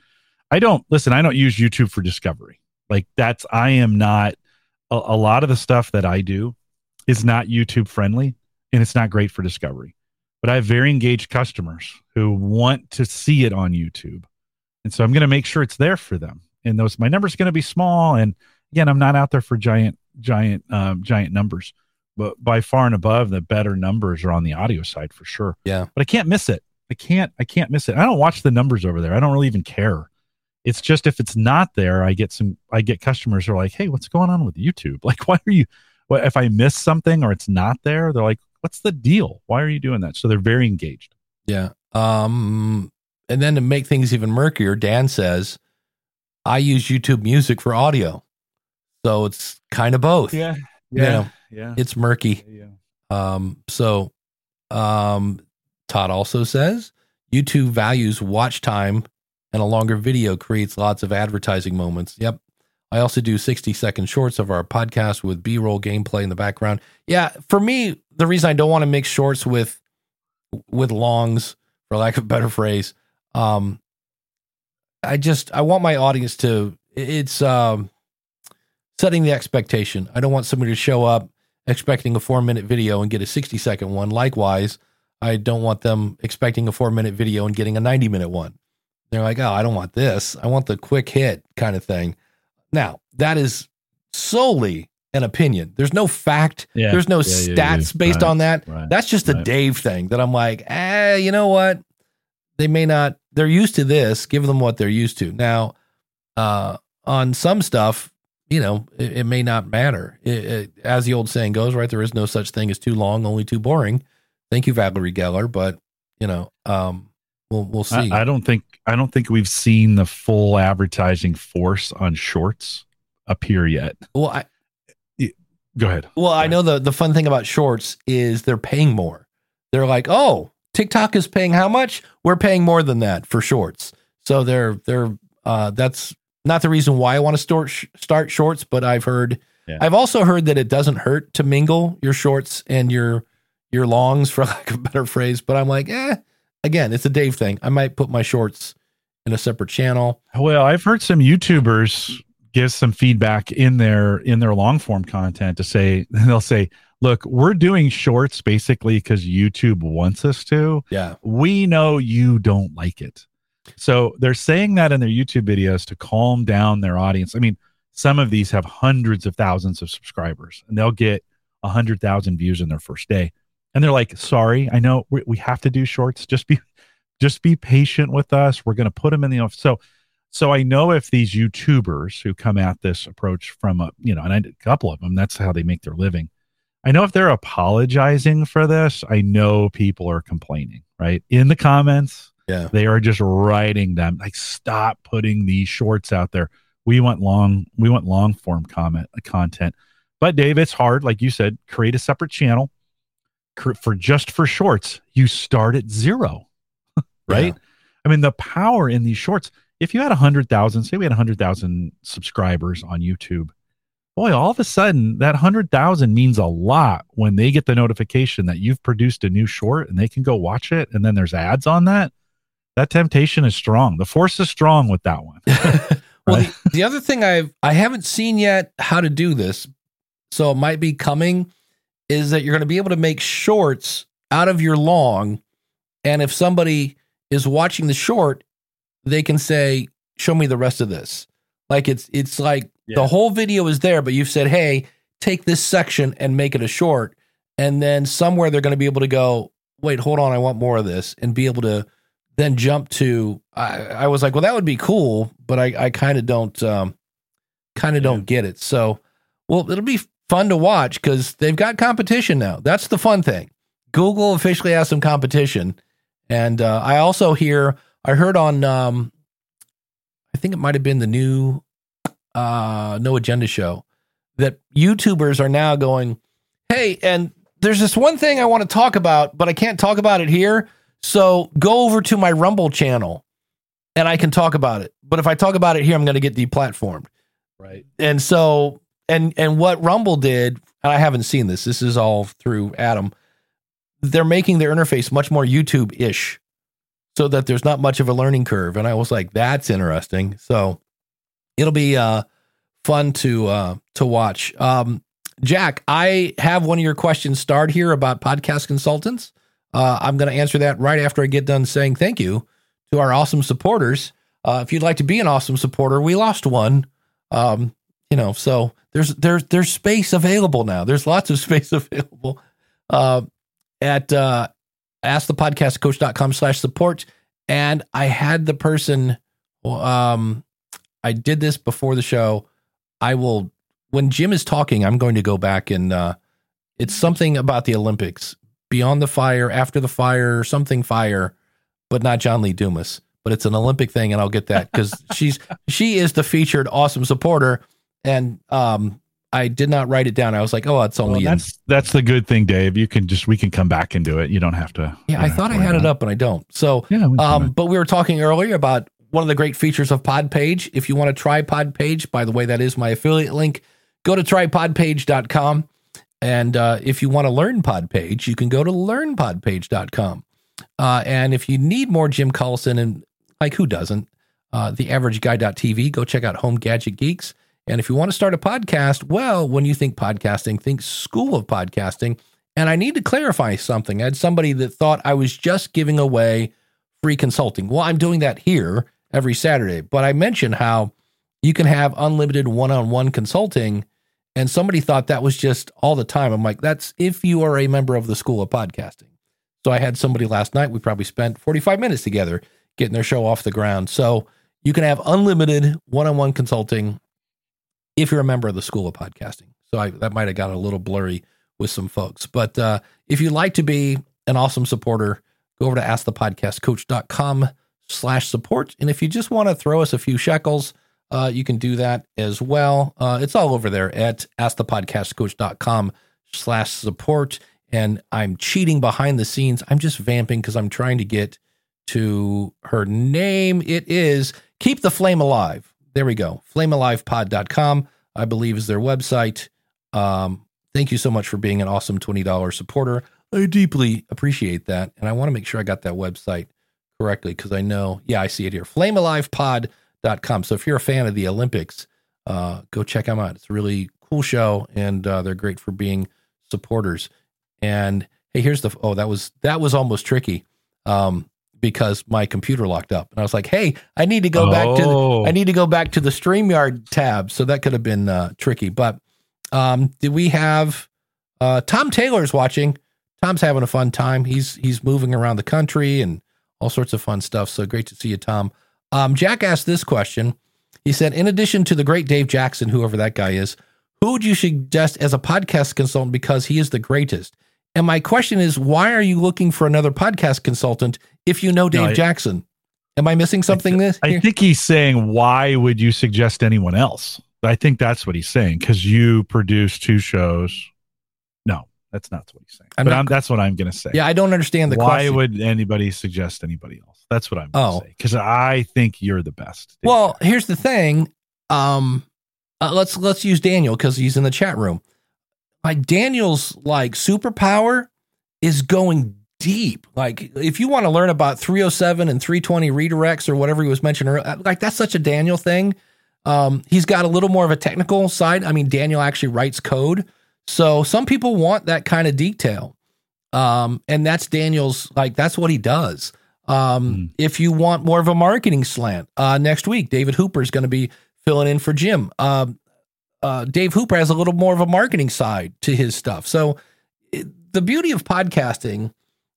I don't listen. I don't use YouTube for discovery. Like that's I am not a, a lot of the stuff that I do is not YouTube friendly and it's not great for discovery. But I have very engaged customers who want to see it on YouTube, and so I'm going to make sure it's there for them. And those my numbers going to be small. And again, I'm not out there for giant giant um, giant numbers, but by far and above the better numbers are on the audio side for sure. Yeah. But I can't miss it. I can't I can't miss it. I don't watch the numbers over there. I don't really even care. It's just if it's not there, I get some I get customers who are like, "Hey, what's going on with YouTube? Like, why are you? Well, if I miss something or it's not there, they're like, "What's the deal? Why are you doing that?" So they're very engaged. Yeah. Um, and then to make things even murkier, Dan says, I use YouTube music for audio. So it's kind of both. Yeah, Yeah. yeah, It's murky. yeah. Um, so um, Todd also says YouTube values watch time and a longer video creates lots of advertising moments. Yep. I also do 60 second shorts of our podcast with B roll gameplay in the background. Yeah. For me, the reason I don't want to mix shorts with with longs, for lack of a better phrase, um, I just I want my audience to it's um setting the expectation. I don't want somebody to show up expecting a four minute video and get a 60 second one. Likewise, I don't want them expecting a four minute video and getting a 90 minute one. They're like, oh, I don't want this. I want the quick hit kind of thing. Now, that is solely an opinion. There's no fact, Yeah. there's no Yeah, yeah, yeah. stats based Right. on that. Right. That's just a Right. Dave thing that I'm like, eh, you know what? They may not, they're used to this. Give them what they're used to. Now, uh, on some stuff, you know, it, it may not matter. It, it, as the old saying goes, right? There is no such thing as too long, only too boring. Thank you, Valerie Geller. But, you know, um, we'll, we'll see. I, I don't think I don't think we've seen the full advertising force on shorts appear yet. well, I, Go ahead. Well, I Right. know the the fun thing about shorts is they're paying more. They're like, oh, TikTok is paying how much? We're paying more than that for shorts. So they're they're uh, that's not the reason why I want to start sh- start shorts, but I've heard Yeah. I've also heard that it doesn't hurt to mingle your shorts and your your longs, for lack of a better phrase. But I'm like, eh. Again, it's a Dave thing. I might put my shorts in a separate channel. Well, I've heard some YouTubers give some feedback in their in their long form content to say they'll say, "Look, we're doing shorts basically because YouTube wants us to. Yeah, We know you don't like it." So they're saying that in their YouTube videos to calm down their audience. I mean, some of these have hundreds of thousands of subscribers, and they'll get a hundred thousand views in their first day, and they're like, "Sorry, I know we, we have to do shorts. Just be, just be patient with us. We're going to put them in the office." So, so I know if these YouTubers who come at this approach from a, you know, and I, a couple of them, that's how they make their living. I know if they're apologizing for this, I know people are complaining, right? In the comments, yeah, they are just writing them like, stop putting these shorts out there. We want long, we want long form comment content. But Dave, it's hard. Like you said, create a separate channel for just for shorts. You start at zero, right? Yeah. I mean, the power in these shorts. If you had a hundred thousand, say we had a hundred thousand subscribers on YouTube, boy, all of a sudden that hundred thousand means a lot when they get the notification that you've produced a new short and they can go watch it, and then there's ads on that. That temptation is strong. The force is strong with that one. well, Right. the, the other thing I've I haven't seen yet how to do this, so it might be coming, is that you're going to be able to make shorts out of your long, and if somebody is watching the short, they can say, "Show me the rest of this." Like it's it's like the whole video is there, but you've said, "Hey, take this section and make it a short," and then somewhere they're going to be able to go, "Wait, hold on, I want more of this," and be able to then jump to I, I was like, well, that would be cool, but I, I kind of don't um kind of don't get it. So, well, it'll be fun to watch because they've got competition now. That's the fun thing. Google officially has some competition, and uh, I also hear I heard on um, I think it might have been the new uh, No Agenda show that YouTubers are now going, hey, and there's this one thing I want to talk about, but I can't talk about it here. So go over to my Rumble channel and I can talk about it. But if I talk about it here, I'm going to get deplatformed. Right. And so, and and what Rumble did, and I haven't seen this. This is all through Adam. They're making their interface much more YouTube ish, so that there's not much of a learning curve. And I was like, that's interesting. So it'll be uh, fun to uh, to watch. Um, Jack, I have one of your questions starred here about podcast consultants. Uh, I'm going to answer that right after I get done saying thank you to our awesome supporters. Uh, if you'd like to be an awesome supporter, we lost one. Um, you know, so there's there's there's space available now. There's lots of space available uh, at uh, askthepodcastcoach.com slash support. And I had the person, um, I did this before the show. I will, when Jim is talking, I'm going to go back and uh, it's something about the Olympics, beyond the fire, after the fire, something fire, but not John Lee Dumas. But it's an Olympic thing, and I'll get that because she's she is the featured awesome supporter, and um, I did not write it down. I was like, oh, it's only Well, that's that's the good thing, Dave. You can just we can come back and do it. You don't have to. yeah. I thought I had it up, and I don't. So Yeah, we Um, but we were talking earlier about one of the great features of Podpage. If you want to try Podpage, by the way, that is my affiliate link. Go to trypodpage.com. And uh, if you want to learn Podpage, you can go to learnpodpage.com. Uh, and if you need more Jim Collison, and like who doesn't, uh, the average guy.tv, go check out Home Gadget Geeks. And if you want to start a podcast, well, when you think podcasting, think School of Podcasting. And I need to clarify something. I had somebody that thought I was just giving away free consulting. Well, I'm doing that here every Saturday, but I mentioned how you can have unlimited one on one consulting. And somebody thought that was just all the time. I'm like, that's if you are a member of the School of Podcasting. So I had somebody last night, we probably spent 45 minutes together getting their show off the ground. So you can have unlimited one on one consulting if you're a member of the School of Podcasting. So I, that might have got a little blurry with some folks. But uh, if you'd like to be an awesome supporter, go over to askthepodcastcoach.com slash support. And if you just want to throw us a few shekels, uh, you can do that as well. Uh, it's all over there at askthepodcastcoach.com slash support. And I'm cheating behind the scenes. I'm just vamping because I'm trying to get to her name. It is Keep the Flame Alive. There we go. Flamealivepod.com, I believe, is their website. Um, thank you so much for being an awesome $20 supporter. I deeply appreciate that. And I want to make sure I got that website correctly because I know, yeah, I see it here. Flamealivepod.com. So if you're a fan of the Olympics, uh, go check them out. It's a really cool show and uh, they're great for being supporters. And hey, here's the oh, that was that was almost tricky. Um, because my computer locked up. And I was like, hey, I need to go back to the, Oh. I need to go back to the StreamYard tab. So that could have been uh, tricky. But um, did we have uh, Tom Taylor's watching? Tom's having a fun time. He's he's moving around the country and all sorts of fun stuff. So great to see you, Tom. Um, Jack asked this question. He said, in addition to the great Dave Jackson, whoever that guy is, who would you suggest as a podcast consultant because he is the greatest? And my question is, why are you looking for another podcast consultant if you know Dave I- Jackson? Am I missing something? This I think he's saying, why would you suggest anyone else? I think that's what he's saying because you produce two shows. No, that's not what he's saying. I'm but not- I'm, that's what I'm going to say. yeah, I don't understand the question. why question. would anybody suggest anybody else? That's what I'm going to Oh. say because I think you're the best. Dave. Well, here's the thing. Um, uh, let's let's use Daniel because he's in the chat room. Like Daniel's like superpower is going deep. Like if you want to learn about 307 and 320 redirects or whatever he was mentioning earlier, like that's such a Daniel thing. Um, he's got a little more of a technical side. I mean, Daniel actually writes code, so some people want that kind of detail. Um, and that's Daniel's like that's what he does. Um, Hmm. if you want more of a marketing slant, uh, next week David Hooper is going to be filling in for Jim. Um, uh, Dave Hooper has a little more of a marketing side to his stuff. So it, the beauty of podcasting,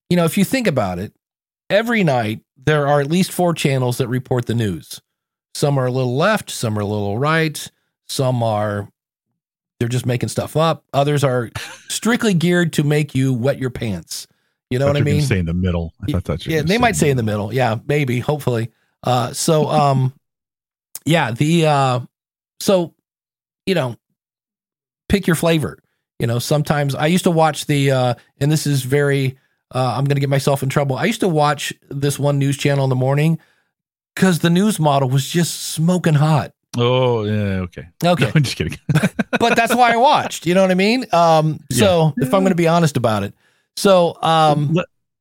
you know, if you think about it, every night there are at least four channels that report the news. Some are a little left, some are a little right, Some are they're just making stuff up. Others are strictly geared to make you wet your pants. You know what I you were gonna mean? Say in the middle. I thought that's yeah, they might say in the middle. Yeah, maybe, hopefully. Uh, so, um, yeah, the uh, so you know, pick your flavor. You know, sometimes I used to watch the, uh, and this is very, uh, I'm going to get myself in trouble. I used to watch this one news channel in the morning because the news model was just smoking hot. Oh yeah. Okay. Okay, No, I'm just kidding. but that's why I watched. You know what I mean? Um, so if I'm going to be honest about it, so um,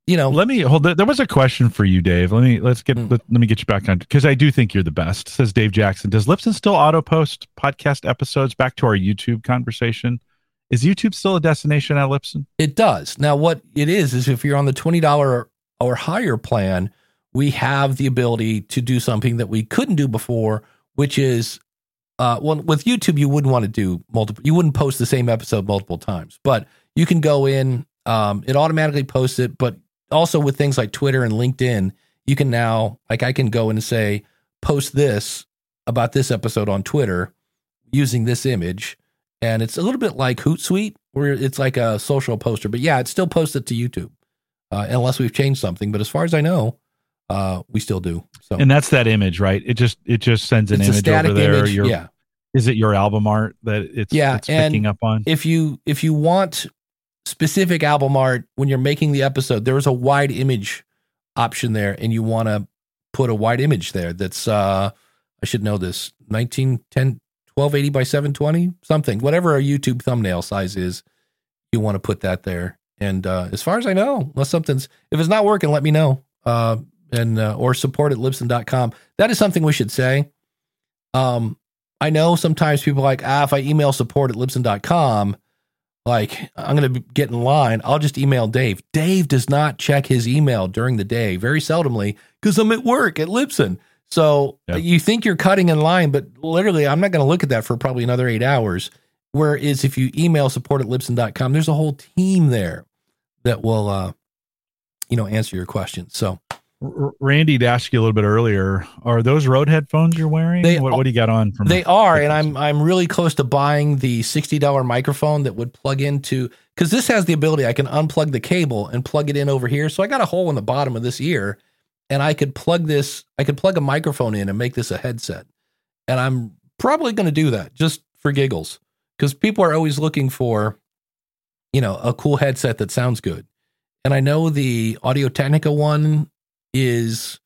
you know, Let me hold. There was a question for you, Dave. Let me let's get Mm. let, let me get you back on because I do think you're the best. Says Dave Jackson. Does Libsyn still auto post podcast episodes back to our YouTube conversation? Is YouTube still a destination at Libsyn? It does. Now, what it is, is if you're on the $20 or higher plan, we have the ability to do something that we couldn't do before, which is, uh, well, with YouTube, you wouldn't want to do multiple, you wouldn't post the same episode multiple times, but you can go in, um, it automatically posts it, but also with things like Twitter and LinkedIn, you can now, like, I can go and say, post this about this episode on Twitter using this image and it's a little bit like Hootsuite, where it's like a social poster. But yeah, it's still posted to YouTube, uh, unless we've changed something. But as far as I know, uh, we still do. So And that's that image, right? It just it just sends an image over there. image. Your, Yeah. Is it your album art that it's Yeah, it's picking up on? If you if you want specific album art when you're making the episode, there is a wide image option there, and you want to put a wide image there. That's uh, I should know this 1910 1280 by 720 something whatever a YouTube thumbnail size is. You want to put that there. And uh, as far as I know, unless something's if it's not working, let me know. Uh, and uh, or support at libsyn.com. That is something we should say. Um, I know sometimes people are like, ah, if I email support at libsyn.com, like I'm going to get in line. I'll just email Dave. Dave does not check his email during the day, very seldomly, because I'm at work at Libsyn. So Yeah. you think you're cutting in line, but literally, I'm not going to look at that for probably another eight hours. Whereas if you email support at libsyn.com, there's a whole team there that will, uh, you know, answer your questions. So R- Randy to ask you a little bit earlier. Are those Rode headphones you're wearing? They what, what do you got on from? They are, and I'm I'm really close to buying the sixty dollar microphone that would plug into because this has the ability I can unplug the cable and plug it in over here. So I got a hole in the bottom of this ear, and I could plug this. I could plug a microphone in and make this a headset. And I'm probably going to do that just for giggles because people are always looking for, you know, a cool headset that sounds good. And I know the Audio Technica one is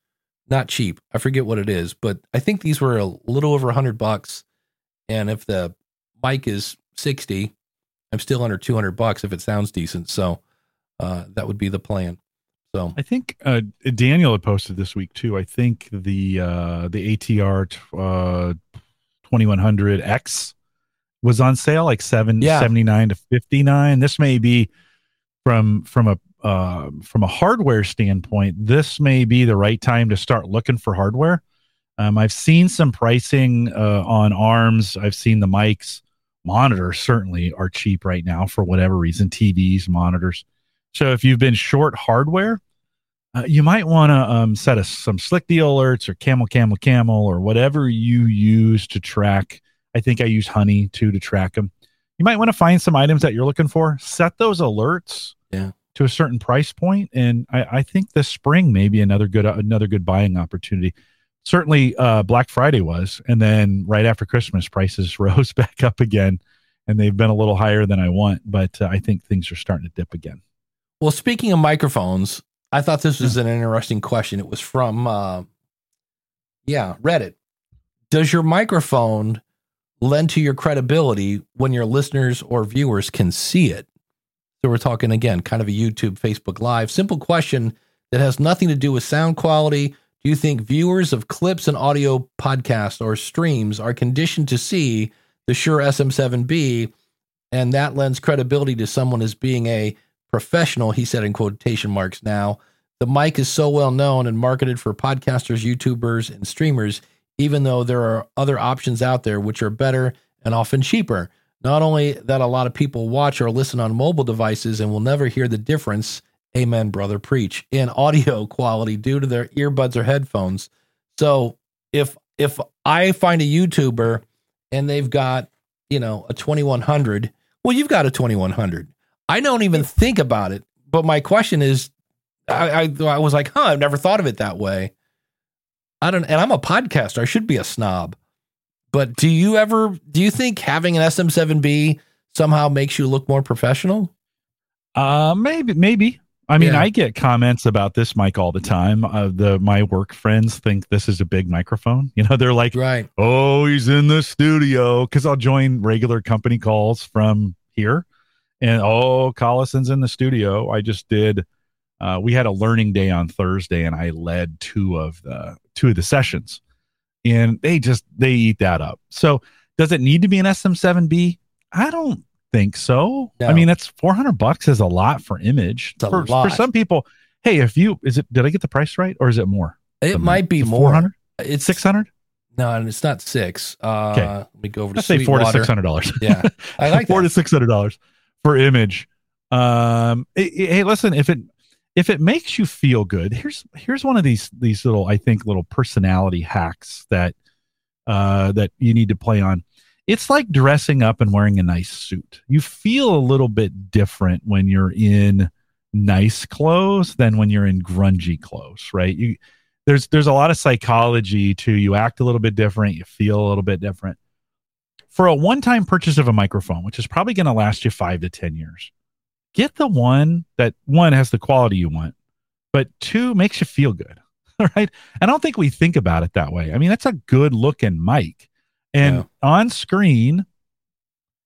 not cheap. I forget what it is, but I think these were a little over a hundred bucks. And if the mic is 60, I'm still under 200 bucks if it sounds decent. So, uh, that would be the plan. So I think uh, Daniel had posted this week too. I think the uh, the ATR t- uh, 2100X was on sale like seven Yeah. seventy nine to 59. This may be from from a uh, from a hardware standpoint. This may be the right time to start looking for hardware. Um, I've seen some pricing uh, on arms. I've seen the mics, monitors certainly are cheap right now for whatever reason. TVs, monitors. So if you've been short hardware, uh, you might want to um, set a, some slick deal alerts or camel, camel, camel, or whatever you use to track. I think I use Honey too to track them. You might want to find some items that you're looking for, set those alerts Yeah. To a certain price point, and I, I think this spring may be another good another good buying opportunity. Certainly, uh, Black Friday was, and then right after Christmas, prices rose back up again, and they've been a little higher than I want. But uh, I think things are starting to dip again. Well, speaking of microphones, I thought this was an interesting question. It was from, uh, yeah, Reddit. Does your microphone lend to your credibility when your listeners or viewers can see it? So we're talking again, kind of a YouTube, Facebook Live. Simple question that has nothing to do with sound quality. Do you think viewers of clips and audio podcasts or streams are conditioned to see the Shure SM7B and that lends credibility to someone as being a professional, he said in quotation marks now. The mic is so well known and marketed for podcasters, YouTubers, and streamers, even though there are other options out there which are better and often cheaper. Not only that, a lot of people watch or listen on mobile devices and will never hear the difference, amen, brother, preach, in audio quality due to their earbuds or headphones. So if if I find a YouTuber and they've got, you know, a 2100. Well, you've got a 2100. I don't even think about it. But my question is, I, I, I was like, huh, I've never thought of it that way. I don't, and I'm a podcaster. I should be a snob. But do you ever, do you think having an SM7B somehow makes you look more professional? Uh, maybe, maybe. I mean, Yeah. I get comments about this mic all the time. Uh, the my work friends think this is a big microphone. You know, they're like, Right. "Oh, he's in the studio," because I'll join regular company calls from here, and oh, Collison's in the studio. I just did. Uh, we had a learning day on Thursday, and I led two of the two of the sessions, and they just they eat that up. So, does it need to be an SM7B? I don't think so. No. I mean, that's four hundred bucks is a lot for image. For, lot. for some people, hey, if you is it did I get the price right or is it more? It might be Four more. hundred, It's six hundred. No, and it's not six. Uh, Okay. Let me go over to say four to six hundred dollars. Yeah, I like four that. to six hundred dollars for image. Um, hey, listen, if it if it makes you feel good, here's here's one of these these little I think little personality hacks that uh that you need to play on. It's like dressing up and wearing a nice suit. You feel a little bit different when you're in nice clothes than when you're in grungy clothes, right? You there's there's a lot of psychology to you act a little bit different, you feel a little bit different for a one-time purchase of a microphone, which is probably going to last you five to ten years, get the one that one has the quality you want, but two makes you feel good. All right. I don't think we think about it that way. I mean, that's a good looking mic. And Yeah. on screen,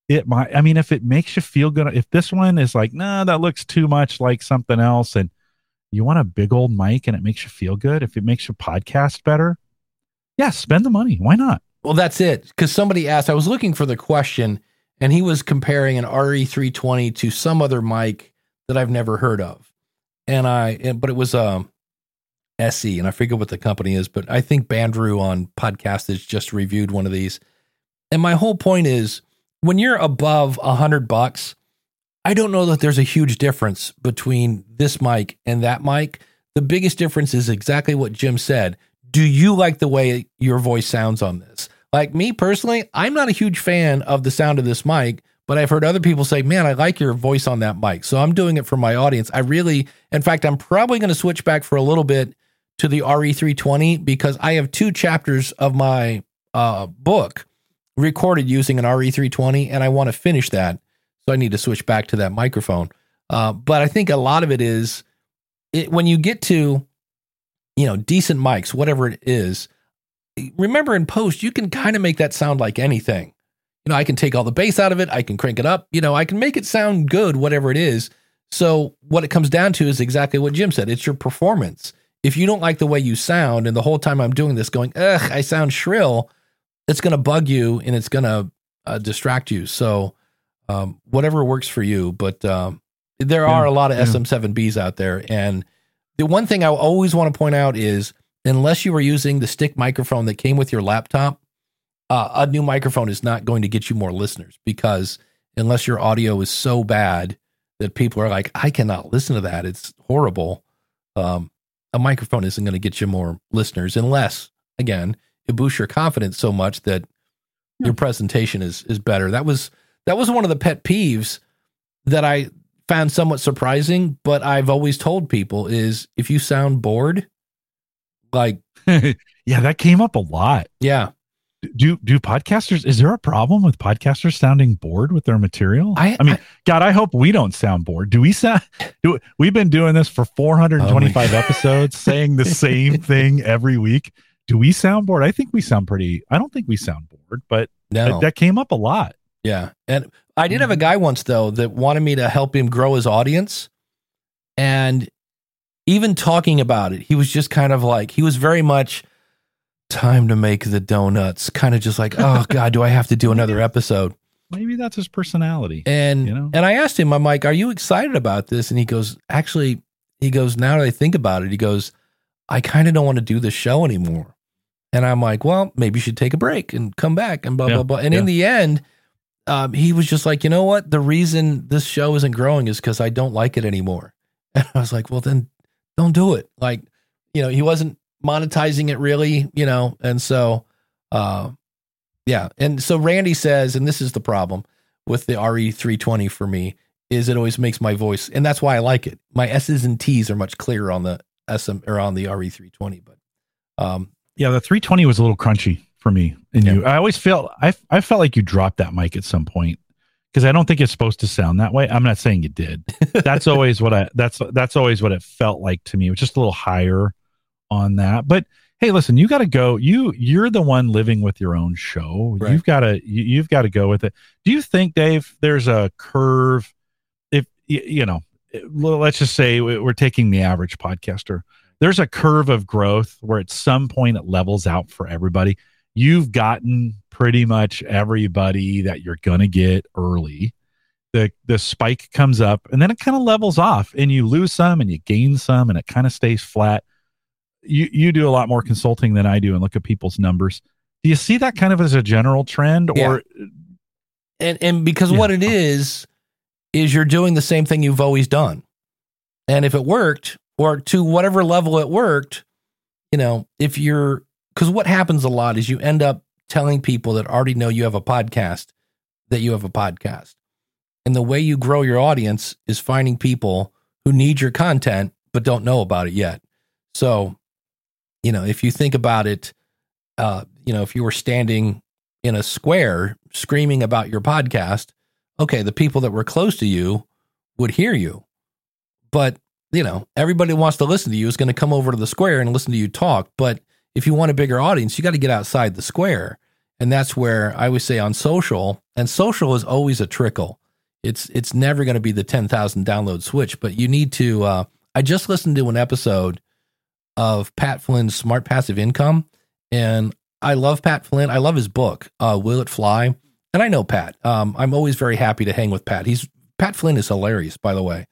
it might, I mean, if it makes you feel good, if this one is like, nah, that looks too much like something else, and you want a big old mic and it makes you feel good, if it makes your podcast better, yeah, spend the money. Why not? Well, that's it. Because somebody asked, I was looking for the question, and he was comparing an RE320 to some other mic that I've never heard of, and I, but it was um, SE, and I forget what the company is, but I think Bandrew on podcast has just reviewed one of these, and my whole point is when you're above a hundred bucks, I don't know that there's a huge difference between this mic and that mic. The biggest difference is exactly what Jim said. Do you like the way your voice sounds on this? Like me personally, I'm not a huge fan of the sound of this mic, but I've heard other people say, man, I like your voice on that mic. So I'm doing it for my audience. I really, in fact, I'm probably going to switch back for a little bit to the RE320 because I have two chapters of my uh, book recorded using an RE320 and I want to finish that. So I need to switch back to that microphone. Uh, but I think a lot of it is it, when you get to, you know, decent mics, whatever it is, remember in post, you can kind of make that sound like anything. You know, I can take all the bass out of it. I can crank it up. You know, I can make it sound good, whatever it is. So what it comes down to is exactly what Jim said. It's your performance. If you don't like the way you sound, and the whole time I'm doing this going, ugh, I sound shrill, it's going to bug you and it's going to uh, distract you. So um, whatever works for you. But um, there are a lot of yeah. SM7Bs out there. And the one thing I always want to point out is unless you are using the stick microphone that came with your laptop, uh, a new microphone is not going to get you more listeners because unless your audio is so bad that people are like, I cannot listen to that. It's horrible. Um, a microphone isn't going to get you more listeners unless, again, it boosts your confidence so much that your presentation is is better. That was that was one of the pet peeves that I found somewhat surprising, but I've always told people is if you sound bored, like yeah, that came up a lot. yeah, Do do podcasters? Is there a problem with podcasters sounding bored with their material? I- I mean, I- God, I hope we don't sound bored. Do we sound? Do we've been doing this for 425 episodes, saying the same thing every week? Do we sound bored? I think we sound pretty. I don't think we sound bored, but no, that, that came up a lot. Yeah. And I did have a mm-hmm. guy once though that wanted me to help him grow his audience. And even talking about it, he was just kind of like, he was very much time to make the donuts, kind of just like, oh God, do I have to do another episode? Maybe that's his personality. And You know? and I asked him, I'm like, are you excited about this? And he goes, actually, he goes, now that I think about it, he goes, I kind of don't want to do this show anymore. And I'm like, well, maybe you should take a break and come back and blah, Yeah, blah, blah. And yeah. in the end, um, he was just like, you know what? The reason this show isn't growing is because I don't like it anymore. And I was like, well, then don't do it. Like, you know, he wasn't monetizing it really, you know, and so, uh, Yeah. And so Randy says, and this is the problem with the RE320 for me, is it always makes my voice, and that's why I like it. My S's and T's are much clearer on the SM or on the RE320. But um, yeah, the 320 was a little crunchy for me and yeah. you. I always felt I I felt like you dropped that mic at some point because I don't think it's supposed to sound that way. I'm not saying it did. That's always what I that's that's always what it felt like to me. It was just a little higher on that. But hey, listen, you got to go. You you're the one living with your own show. Right. You've got to you, you've got to go with it. Do you think, Dave? There's a curve. If you know, let's just say we're taking the average podcaster. There's a curve of growth where at some point it levels out for everybody. You've gotten pretty much everybody that you're going to get early. The, the spike comes up and then it kind of levels off and you lose some and you gain some and it kind of stays flat. You, you do a lot more consulting than I do and look at people's numbers. Do you see that kind of as a general trend yeah. or? And, and because yeah. what it is, is you're doing the same thing you've always done. And if it worked or to whatever level it worked, you know, if you're, because what happens a lot is you end up telling people that already know you have a podcast that you have a podcast. And the way you grow your audience is finding people who need your content but don't know about it yet. So, you know, if you think about it, uh, you know, if you were standing in a square screaming about your podcast, okay, the people that were close to you would hear you. But, you know, everybody wants to listen to you is going to come over to the square and listen to you talk. But if you want a bigger audience, you got to get outside the square. And that's where I would say on social, and social is always a trickle. It's it's never going to be the 10,000 download switch, but you need to uh, I just listened to an episode of Pat Flynn's Smart Passive Income and I love Pat Flynn. I love his book, uh, Will It Fly? And I know Pat. Um, I'm always very happy to hang with Pat. He's Pat Flynn is hilarious, by the way.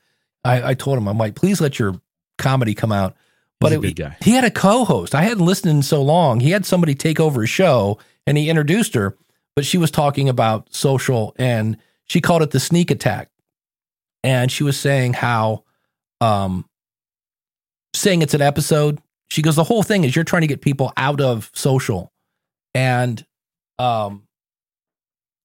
I, I told him, I'm like, please let your comedy come out but it, he had a co-host. I hadn't listened in so long. He had somebody take over his show, and he introduced her, but she was talking about social, and she called it the sneak attack, and she was saying how, um, saying it's an episode. She goes, the whole thing is you're trying to get people out of social, and um,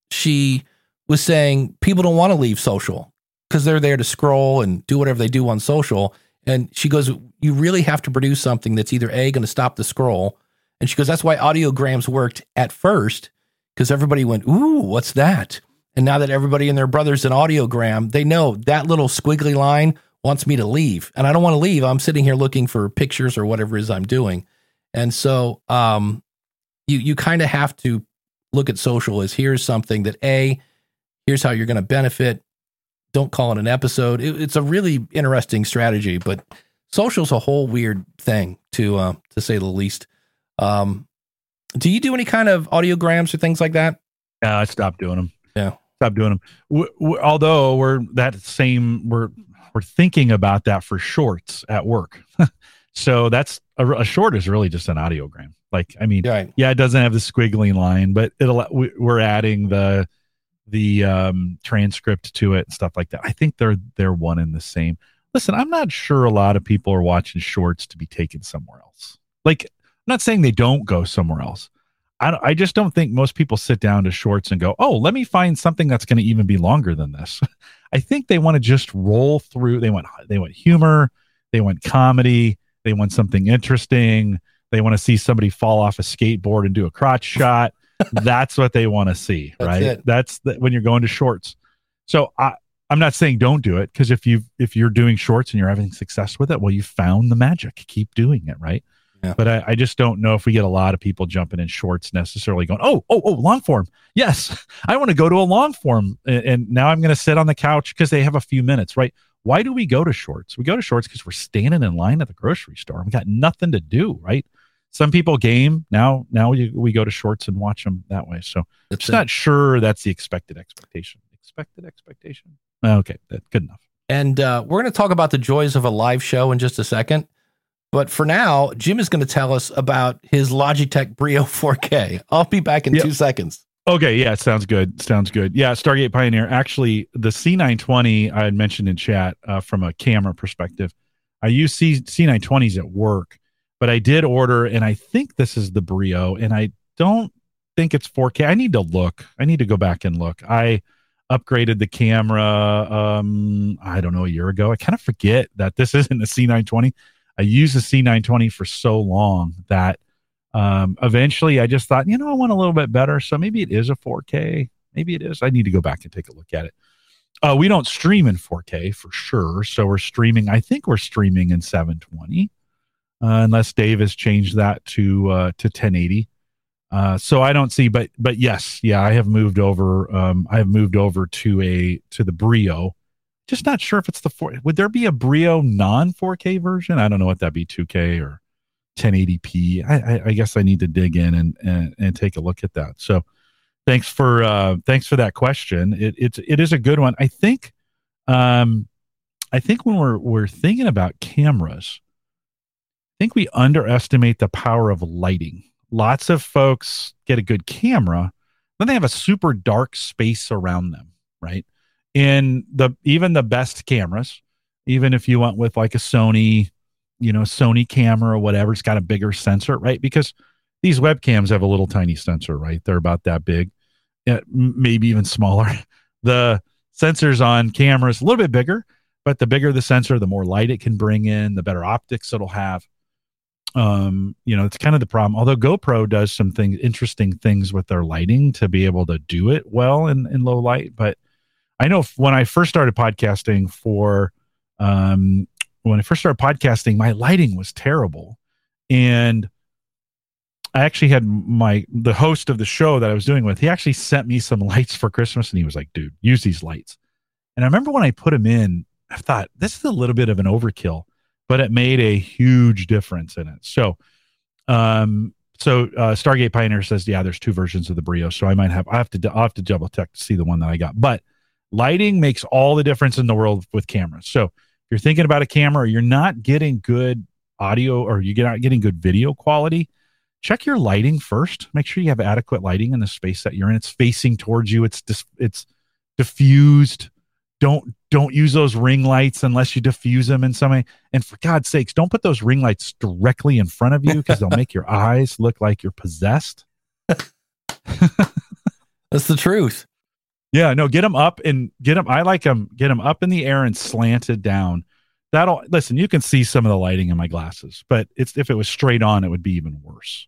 she was saying people don't want to leave social because they're there to scroll and do whatever they do on social and she goes, You really have to produce something that's either A, going to stop the scroll. And she goes, That's why audiograms worked at first, because everybody went, Ooh, what's that? And now that everybody and their brother's an audiogram, they know that little squiggly line wants me to leave. And I don't want to leave. I'm sitting here looking for pictures or whatever it is I'm doing. And so um, you you kind of have to look at social as here's something that A, here's how you're going to benefit don't call it an episode. It, it's a really interesting strategy, but social's a whole weird thing to uh, to say the least. Um, do you do any kind of audiograms or things like that? Yeah, I stopped doing them. Yeah, stopped doing them. W- w- although we're that same we're we're thinking about that for shorts at work. so that's a, a, short is really just an audiogram. Like I mean, right. yeah, it doesn't have the squiggling line, but it'll we're adding the the um, transcript to it and stuff like that. I think they're they're one and the same. Listen, I'm not sure a lot of people are watching shorts to be taken somewhere else. Like, I'm not saying they don't go somewhere else. I, I just don't think most people sit down to shorts and go, oh, let me find something that's going to even be longer than this. I think they want to just roll through. They want they want humor, they want comedy, they want something interesting. They want to see somebody fall off a skateboard and do a crotch shot that's what they want to see, that's right? It. That's the, when you're going to shorts. So I, I'm not saying don't do it because if you if you're doing shorts and you're having success with it, well, you found the magic. Keep doing it, right? Yeah. But I, I, just don't know if we get a lot of people jumping in shorts necessarily going, oh, oh, oh, long form. Yes, I want to go to a long form, and, and now I'm going to sit on the couch because they have a few minutes, right? Why do we go to shorts? We go to shorts because we're standing in line at the grocery store. We got nothing to do, right? Some people game. Now now we, we go to shorts and watch them that way. So i'm just not sure that's the expected expectation. Expected expectation? Okay that's good enough. And uh, we're going to talk about the joys of a live show in just a second. But for now jim is going to tell us about his logitech brio 4k i'll be back in yep. two seconds. Okay yeah sounds good. Sounds good. Yeah stargate pioneer. Actually the c920 i had mentioned in chat uh, from a camera perspective i use C- c920s at work but I did order, and I think this is the Brio, and I don't think it's 4K. I need to look. I need to go back and look. I upgraded the camera um I don't know a year ago. I kind of forget that this isn't a C920. I used the C920 for so long that um eventually I just thought, you know, I want a little bit better, so maybe it is a 4K. Maybe it is. I need to go back and take a look at it. Uh, we don't stream in 4K for sure. So we're streaming, I think we're streaming in 720. Uh, unless Dave has changed that to uh, to 1080. Uh, so I don't see, but but yes, yeah, I have moved over. Um, I have moved over to a to the Brio. Just not sure if it's the four. Would there be a Brio non 4K version? I don't know what that'd be 2K or 1080p. I, I, I guess I need to dig in and, and and take a look at that. So thanks for uh, thanks for that question. It it's it is a good one. I think um, I think when we're we're thinking about cameras, think we underestimate the power of lighting lots of folks get a good camera, then they have a super dark space around them, right? In the even the best cameras, even if you went with like a Sony, you know, Sony camera or whatever, it's got a bigger sensor, right? Because these webcams have a little tiny sensor, right? They're about that big, eh, maybe even smaller. The sensors on cameras a little bit bigger, but the bigger the sensor, the more light it can bring in, the better optics it'll have um you know it's kind of the problem although gopro does some things interesting things with their lighting to be able to do it well in in low light but i know when i first started podcasting for um when i first started podcasting my lighting was terrible. And i actually had my the host of the show that i was doing with he actually sent me some lights for christmas and he was like dude use these lights. And i remember when i put them in i thought this is a little bit of an overkill but it made a huge difference in it. So, um, so uh, Stargate Pioneer says, yeah, there's two versions of the Brio. So I might have, I have to, I have to double check to see the one that I got. But lighting makes all the difference in the world with cameras. So if you're thinking about a camera, or you're not getting good audio, or you're not getting good video quality. Check your lighting first. Make sure you have adequate lighting in the space that you're in. It's facing towards you. It's dis- it's diffused don't don't use those ring lights unless you diffuse them in some way. And for God's sakes, don't put those ring lights directly in front of you because they'll make your eyes look like you're possessed. That's the truth. Yeah, no, get them up and get them. I like them. Get them up in the air and slanted down. That'll listen. You can see some of the lighting in my glasses, but it's if it was straight on, it would be even worse.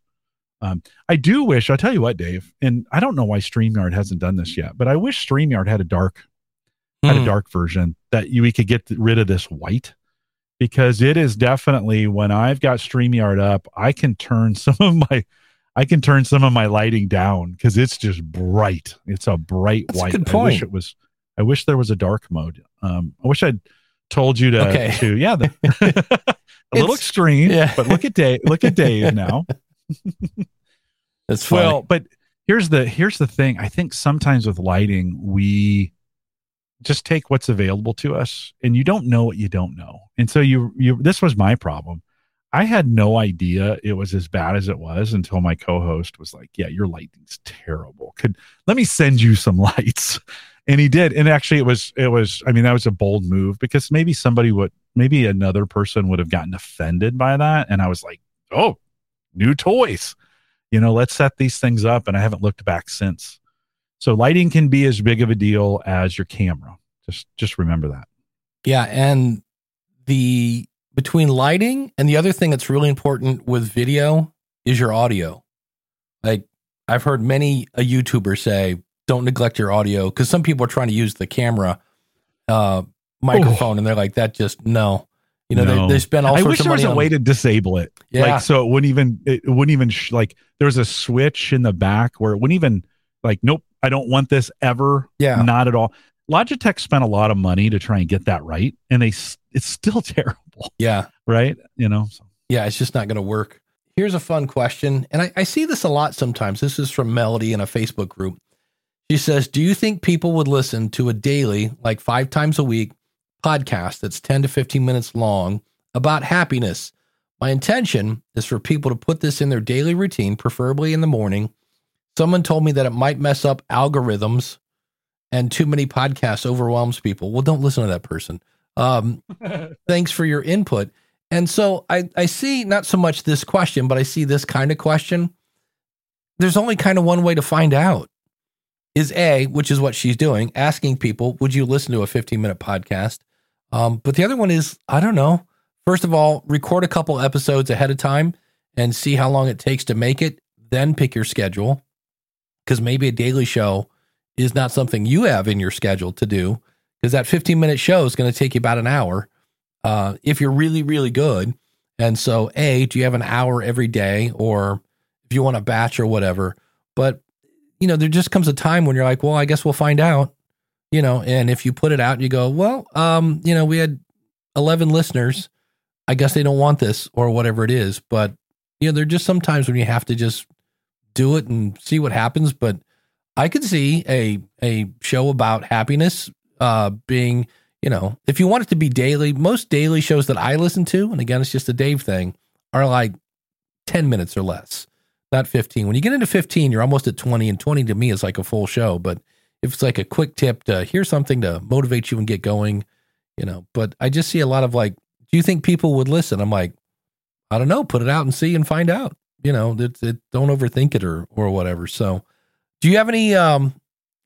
Um, I do wish. I'll tell you what, Dave, and I don't know why Streamyard hasn't done this yet, but I wish Streamyard had a dark had a hmm. dark version that you, we could get rid of this white because it is definitely when I've got StreamYard up, I can turn some of my I can turn some of my lighting down because it's just bright. It's a bright That's white. A good point. I wish it was I wish there was a dark mode. Um I wish I'd told you to okay. to yeah the, a little extreme yeah. but look at Dave look at Dave now. That's funny. well, but here's the here's the thing. I think sometimes with lighting we just take what's available to us and you don't know what you don't know. And so you you this was my problem. I had no idea it was as bad as it was until my co-host was like yeah your lighting's terrible. Could let me send you some lights. And he did. And actually it was it was i mean that was a bold move because maybe somebody would maybe another person would have gotten offended by that. And i was like oh new toys. You know let's set these things up. And i haven't looked back since so lighting can be as big of a deal as your camera. Just just remember that. Yeah, and the between lighting and the other thing that's really important with video is your audio. Like I've heard many a YouTuber say, don't neglect your audio because some people are trying to use the camera uh, microphone oh. and they're like, that just no. You know, no. they, they spend all I wish there was a way to disable it. Yeah. Like so it wouldn't even it wouldn't even sh- like there was a switch in the back where it wouldn't even like nope I don't want this ever. Yeah. Not at all. Logitech spent a lot of money to try and get that right, and they it's still terrible. Yeah. Right. You know. So. Yeah, it's just not going to work. Here's a fun question, and I, I see this a lot sometimes. This is from Melody in a Facebook group. She says, "Do you think people would listen to a daily, like five times a week, podcast that's 10 to 15 minutes long about happiness? My intention is for people to put this in their daily routine, preferably in the morning." Someone told me that it might mess up algorithms and too many podcasts overwhelms people. Well, don't listen to that person. Um, thanks for your input. And so I, I see not so much this question, but I see this kind of question. there's only kind of one way to find out is A, which is what she's doing, asking people, would you listen to a 15 minute podcast? Um, but the other one is, I don't know. First of all, record a couple episodes ahead of time and see how long it takes to make it. Then pick your schedule because maybe a daily show is not something you have in your schedule to do because that 15 minute show is going to take you about an hour uh, if you're really, really good. And so, A, do you have an hour every day or if you want a batch or whatever? But, you know, there just comes a time when you're like, well, I guess we'll find out, you know, and if you put it out you go, well, um, you know, we had 11 listeners. I guess they don't want this or whatever it is. But, you know, there are just sometimes when you have to just do it and see what happens. But I could see a a show about happiness uh, being, you know, if you want it to be daily, most daily shows that I listen to, and again, it's just a Dave thing, are like 10 minutes or less, not 15. When you get into 15, you're almost at 20, and 20 to me is like a full show. But if it's like a quick tip to hear something to motivate you and get going, you know, but I just see a lot of like, do you think people would listen? I'm like, I don't know, put it out and see and find out. You know, it, it, don't overthink it or or whatever. So, do you have any um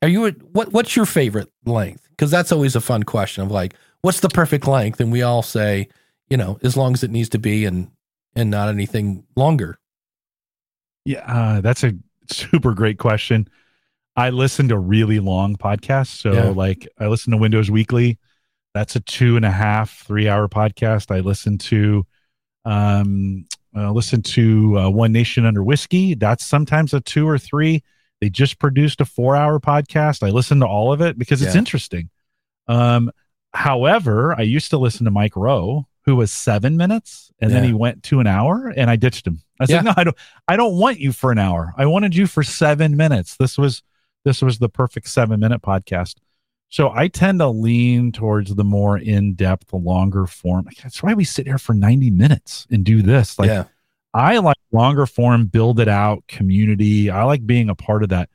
are you what what's your favorite length? Because that's always a fun question of like, what's the perfect length? And we all say, you know, as long as it needs to be and and not anything longer. Yeah, uh, that's a super great question. I listen to really long podcasts. So Yeah. like I listen to Windows Weekly. That's a two and a half, three hour podcast. I listen to um uh, listen to uh, One Nation Under Whiskey. That's sometimes a two or three. They just produced a four hour podcast. I listen to all of it because it's Yeah. interesting. Um, however, I used to listen to Mike Rowe, who was seven minutes, and then he went to an hour, and I ditched him. I said, Yeah. "No, I don't. I don't want you for an hour. I wanted you for seven minutes. This was this was the perfect seven minute podcast." So I tend to lean towards the more in depth, the longer form. That's why we sit here for ninety minutes and do this. Like yeah. I like longer form, build it out, community. I like being a part of that.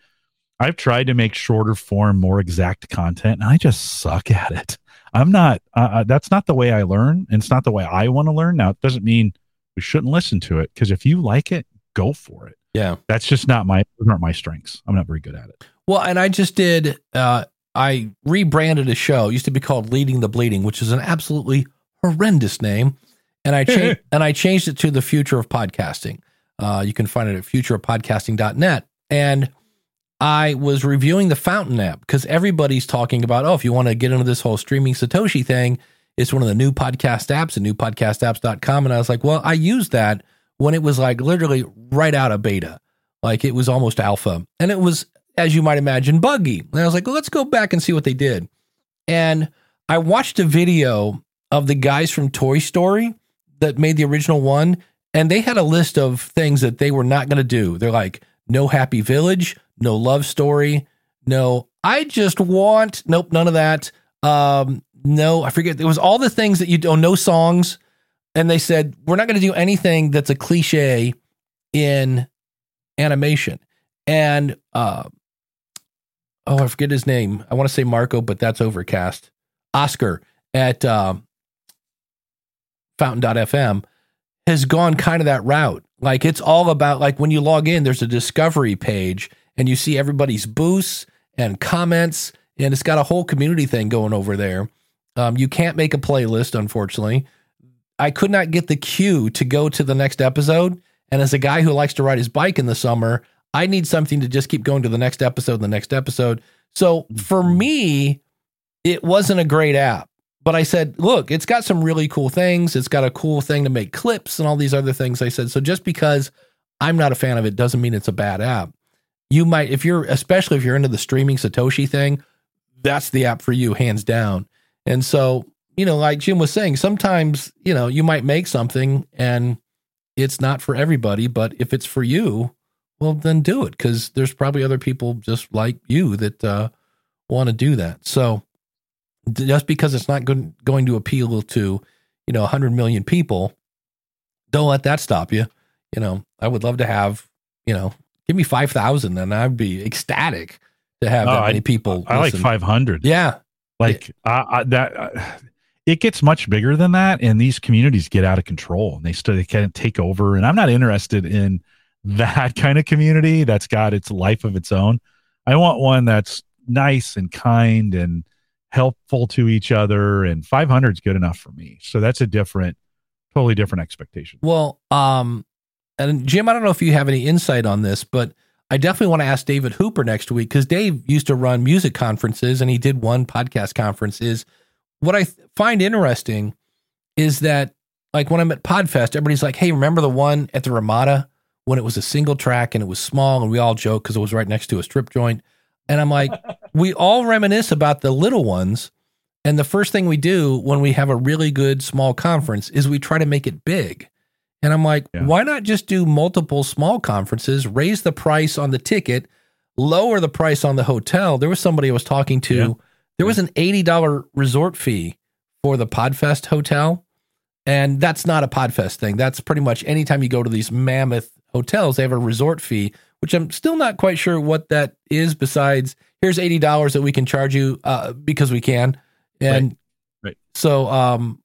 I've tried to make shorter form, more exact content, and I just suck at it. I'm not. Uh, that's not the way I learn, and it's not the way I want to learn. Now, it doesn't mean we shouldn't listen to it because if you like it, go for it. Yeah. That's just not my those aren't my strengths. I'm not very good at it. Well, and I just did. Uh, I rebranded a show. It used to be called Leading the Bleeding, which is an absolutely horrendous name, and I changed and I changed it to the Future of Podcasting. Uh, you can find it at futureofpodcasting.net. And I was reviewing the Fountain app because everybody's talking about, oh, if you want to get into this whole streaming Satoshi thing, it's one of the new podcast apps at newpodcastapps.com. And I was like, well, I used that when it was like literally right out of beta. Like it was almost alpha. And it was, as you might imagine, buggy. And I was like, well, let's go back and see what they did. And I watched a video of the guys from Toy Story that made the original one. And they had a list of things that they were not going to do. They're like, no happy village, no love story, no, I just want, nope, none of that. Um, no, I forget. It was all the things that you don't, no songs. And they said, we're not going to do anything that's a cliche in animation. And, uh, oh, I forget his name. I want to say Marco, but that's overcast. Oscar at um, Fountain.fm has gone kind of that route. Like it's all about like when you log in, there's a discovery page and you see everybody's boosts and comments, and it's got a whole community thing going over there. Um, you can't make a playlist, unfortunately. I could not get the cue to go to the next episode. And as a guy who likes to ride his bike in the summer, I need something to just keep going to the next episode, the next episode. So for mm-hmm. me, it wasn't a great app. But I said, look, it's got some really cool things. It's got a cool thing to make clips and all these other things. I said, so just because I'm not a fan of it doesn't mean it's a bad app. You might, if you're, especially if you're into the streaming Satoshi thing, that's the app for you, hands down. And so, you know, like Jim was saying, sometimes, you know, you might make something and it's not for everybody, but if it's for you, well, then do it because there's probably other people just like you that uh, want to do that. So just because it's not going, going to appeal to, you know, 100 million people, don't let that stop you. You know, I would love to have, you know, give me 5,000 and I'd be ecstatic to have Oh, that I- many people. I like 500. Yeah. Like I, I, that, uh, it gets much bigger than that, and these communities get out of control, and they still they can't take over. And I'm not interested in that kind of community that's got its life of its own. I want one that's nice and kind and helpful to each other. And 500 is good enough for me. So that's a different, totally different expectation. Well, um, and Jim, I don't know if you have any insight on this, but I definitely want to ask David Hooper next week because Dave used to run music conferences and he did one podcast conference. Is what I th- find interesting is that like when I'm at Podfest, everybody's like, "Hey, remember the one at the Ramada when it was a single track and it was small?" And we all joke because it was right next to a strip joint. And I'm like, we all reminisce about the little ones. And the first thing we do when we have a really good small conference is we try to make it big. And I'm like, Yeah. why not just do multiple small conferences, raise the price on the ticket, lower the price on the hotel? There was somebody I was talking to, Yeah. there was an $80 resort fee for the Podfest hotel. And that's not a Podfest thing. That's pretty much anytime you go to these mammoth hotels, they have a resort fee, which I'm still not quite sure what that is besides here's $80 that we can charge you uh, because we can. And Right. Right. so um,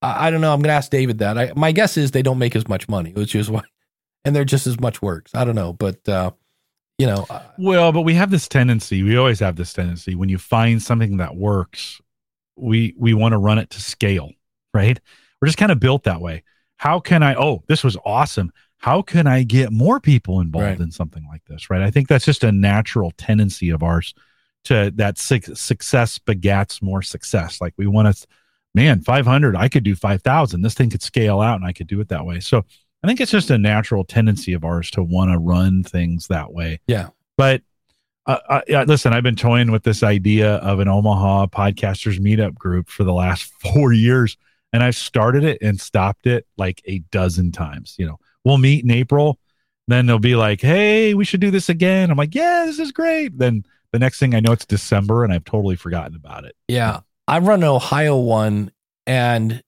I, I don't know. I'm going to ask David that. I, my guess is they don't make as much money, which is why, and they're just as much works. I don't know. But, uh, you know, uh, Well, but we have this tendency. We always have this tendency when you find something that works, we we want to run it to scale, right? We're just kind of built that way. How can I? Oh, this was awesome. How can I get more people involved Right. in something like this? Right? I think that's just a natural tendency of ours to that suc success begats more success. Like we want to, man, five hundred. I could do five thousand. This thing could scale out, and I could do it that way. So I think it's just a natural tendency of ours to want to run things that way. Yeah. But uh, uh, listen, I've been toying with this idea of an Omaha podcasters meetup group for the last four years, and I've started it and stopped it like a dozen times. You know, we'll meet in April, then they'll be like, "Hey, we should do this again." I'm like, "Yeah, this is great." Then the next thing I know, it's December, and I've totally forgotten about it. Yeah. I run an Ohio one and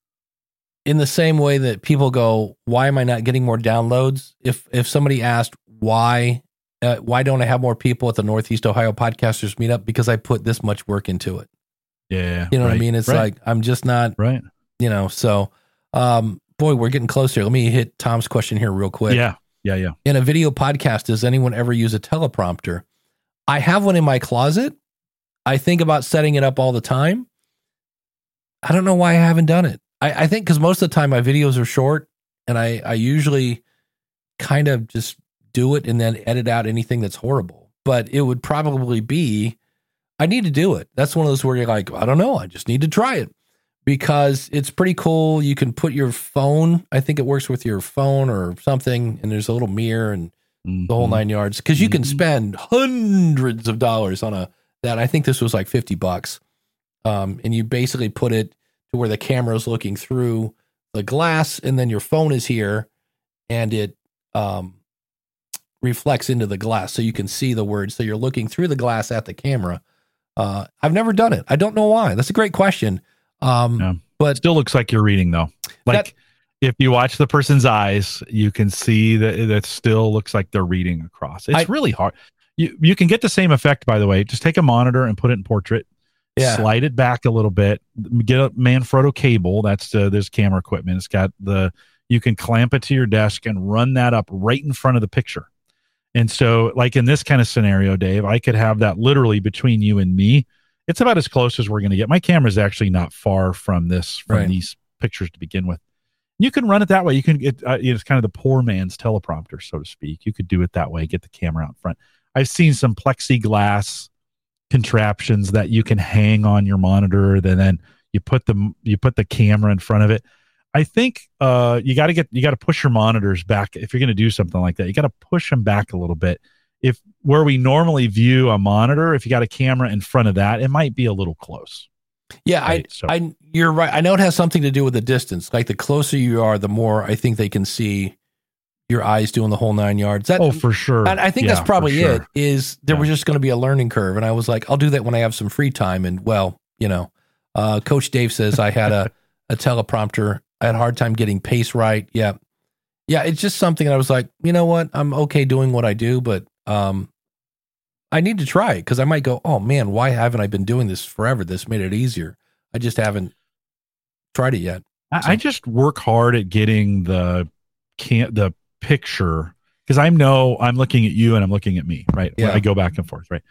in the same way that people go, why am I not getting more downloads? If if somebody asked why uh, why don't I have more people at the Northeast Ohio Podcasters meetup? Because I put this much work into it. Yeah, You know what I mean? It's right, like I'm just not, right. you know, so um boy, we're getting close here. Let me hit Tom's question here real quick. Yeah, yeah, yeah. In a video podcast, does anyone ever use a teleprompter? I have one in my closet. I think about setting it up all the time. I don't know why I haven't done it. I, I think because most of the time my videos are short and I, I usually kind of just do it and then edit out anything that's horrible. But it would probably be, I need to do it. That's one of those where you're like, I don't know, I just need to try it because it's pretty cool. You can put your phone, I think it works with your phone or something, and there's a little mirror and the whole Mhm. nine yards because you can Mhm. spend hundreds of dollars on a that I think this was like 50 bucks. Um, and you basically put it to where the camera is looking through the glass and then your phone is here and it um, reflects into the glass so you can see the words. So you're looking through the glass at the camera. Uh, I've never done it. I don't know why. That's a great question. Um, Yeah. But still looks like you're reading though. Like That- if you watch the person's eyes, you can see that it still looks like they're reading across. It's I- really hard. You you can get the same effect by the way. Just take a monitor and put it in portrait. Yeah. Slide it back a little bit. Get a Manfrotto cable. That's uh, this camera equipment. It's got the you can clamp it to your desk and run that up right in front of the picture. And so, like in this kind of scenario, Dave, I could have that literally between you and me. It's about as close as we're going to get. My camera's actually not far from this from Right. these pictures to begin with. You can run it that way. You can get uh, it's kind of the poor man's teleprompter, so to speak. You could do it that way. Get the camera out front. I've seen some plexiglass contraptions that you can hang on your monitor. Then then you put the you put the camera in front of it. I think uh, you got to get you got to push your monitors back if you're going to do something like that. You got to push them back a little bit. If where we normally view a monitor, if you got a camera in front of that, it might be a little close. Yeah, Right, so- I, I, you're right. I know it has something to do with the distance. Like the closer you are, the more I think they can see your eyes doing the whole nine yards. That, Oh, for sure. and I think Yeah, that's probably sure. it. Is there Yeah. was just going to be a learning curve, and I was like, I'll do that when I have some free time. And well, you know, uh, Coach Dave says I had a a teleprompter. I had a hard time getting pace right. Yeah, yeah. It's just something I was like, you know what? I'm okay doing what I do, but um, I need to try it because I might go, oh man, why haven't I been doing this forever? This made it easier. I just haven't tried it yet. I, I just work hard at getting the can the picture because I know I'm looking at you and I'm looking at me, right? Yeah. I go back and forth, right?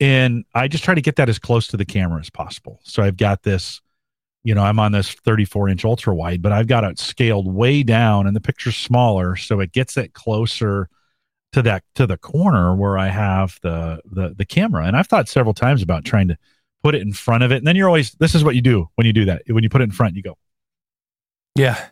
And I just try to get that as close to the camera as possible. So I've got this, you know, I'm on this 34 inch ultra wide, but I've got it scaled way down and the picture's smaller. So it gets it closer to that to the corner where I have the the the camera. And I've thought several times about trying to put it in front of it. And then you're always this is what you do when you do that. When you put it in front, you go, Yeah.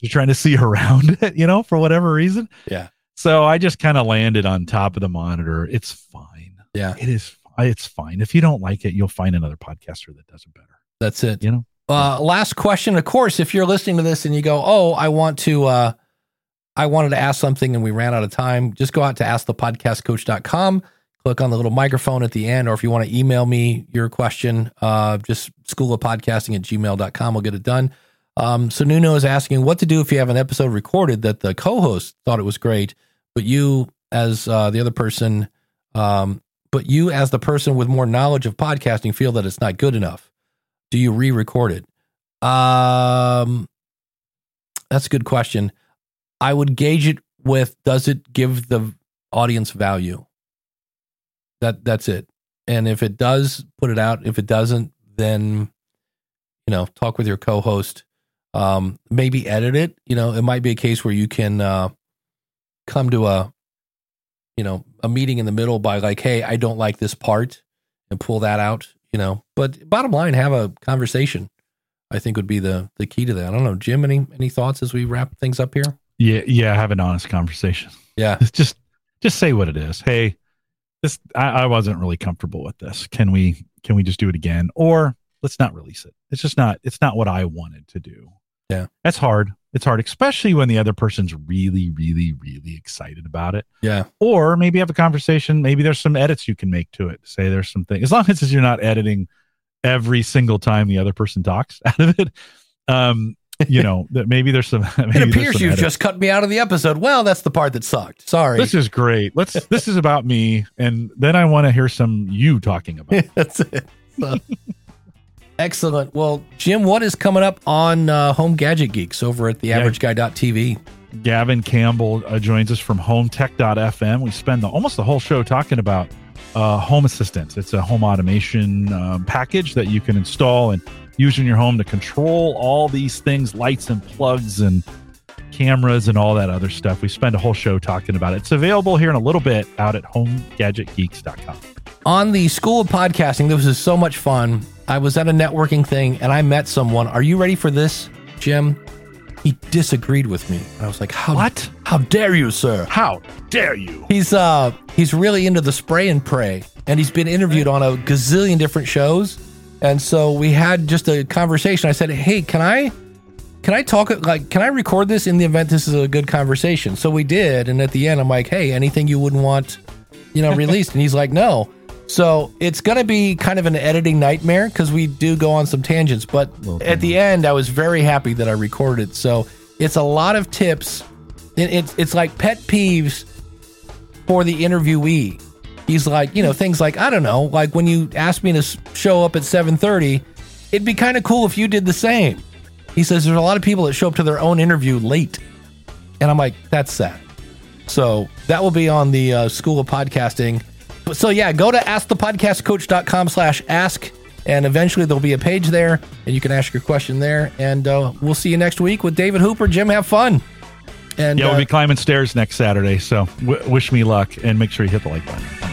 you're trying to see around it, you know, for whatever reason. Yeah. So I just kind of landed on top of the monitor. It's fine. Yeah. It is. It's fine. If you don't like it, you'll find another podcaster that does it better. That's it. You know. Uh, last question. Of course, if you're listening to this and you go, "Oh, I want to," uh, I wanted to ask something and we ran out of time. Just go out to askthepodcastcoach.com, click on the little microphone at the end, or if you want to email me your question, uh, just school of podcasting at gmail.com. We'll get it done. Um, so Nuno is asking what to do if you have an episode recorded that the co-host thought it was great, but you as uh, the other person, um, but you as the person with more knowledge of podcasting feel that it's not good enough. Do you re-record it? Um, that's a good question. I would gauge it with does it give the audience value? That that's it. And if it does, put it out. If it doesn't, then you know, talk with your co-host. Um, maybe edit it. You know, it might be a case where you can uh, come to a you know a meeting in the middle by like, hey, I don't like this part, and pull that out. You know, but bottom line, have a conversation. I think would be the the key to that. I don't know, Jim. Any any thoughts as we wrap things up here? Yeah. Yeah. Have an honest conversation. Yeah, just just say what it is. Hey, this I, I wasn't really comfortable with this. Can we can we just do it again? Or let's not release it. It's just not it's not what I wanted to do. Yeah. That's hard. It's hard, especially when the other person's really, really, really excited about it. yeah, Or maybe have a conversation. Maybe there's some edits you can make to it. Say there's something as long as you're not editing every single time the other person talks out of it. Um, you know, that maybe there's some maybe it appears you've edit. just cut me out of the episode. Well, that's the part that sucked. Sorry. This is great. Let's. this is about me, and then I want to hear some you talking about. That's it. So- Excellent. Well, Jim, what is coming up on uh, Home Gadget Geeks over at Yeah. theaverageguy.tv? Gavin Campbell uh, joins us from HomeTech.fm. We spend the, almost the whole show talking about uh, Home Assistant. It's a home automation um, package that you can install and use in your home to control all these things, lights and plugs and cameras and all that other stuff. We spend a whole show talking about it. It's available here in a little bit out at HomeGadgetGeeks.com. On the School of Podcasting, this was so much fun. I was at a networking thing and I met someone. Are you ready for this, Jim? He disagreed with me. I was like, "How What? How dare you, sir?" How dare you? He's uh he's really into the spray and pray, and he's been interviewed on a gazillion different shows. And so we had just a conversation. I said, "Hey, can I can I talk like can I record this in the event this is a good conversation?" So we did, and at the end I'm like, "Hey, anything you wouldn't want, you know, released?" and he's like, "No." So it's gonna be kind of an editing nightmare because we do go on some tangents. But at the end, I was very happy that I recorded. So it's a lot of tips. It, it's it's like pet peeves for the interviewee. He's like, you know, things like I don't know, like when you asked me to show up at 7:30, it'd be kind of cool if you did the same. He says there's a lot of people that show up to their own interview late. And I'm like, that's sad. So that will be on the uh, School of Podcasting. So yeah, go to askthepodcastcoach.com slash ask and eventually there'll be a page there and you can ask your question there. And uh, we'll see you next week with David Hooper. Jim, have fun. And Yeah, uh, we'll be climbing stairs next Saturday. So w- wish me luck and make sure you hit the like button.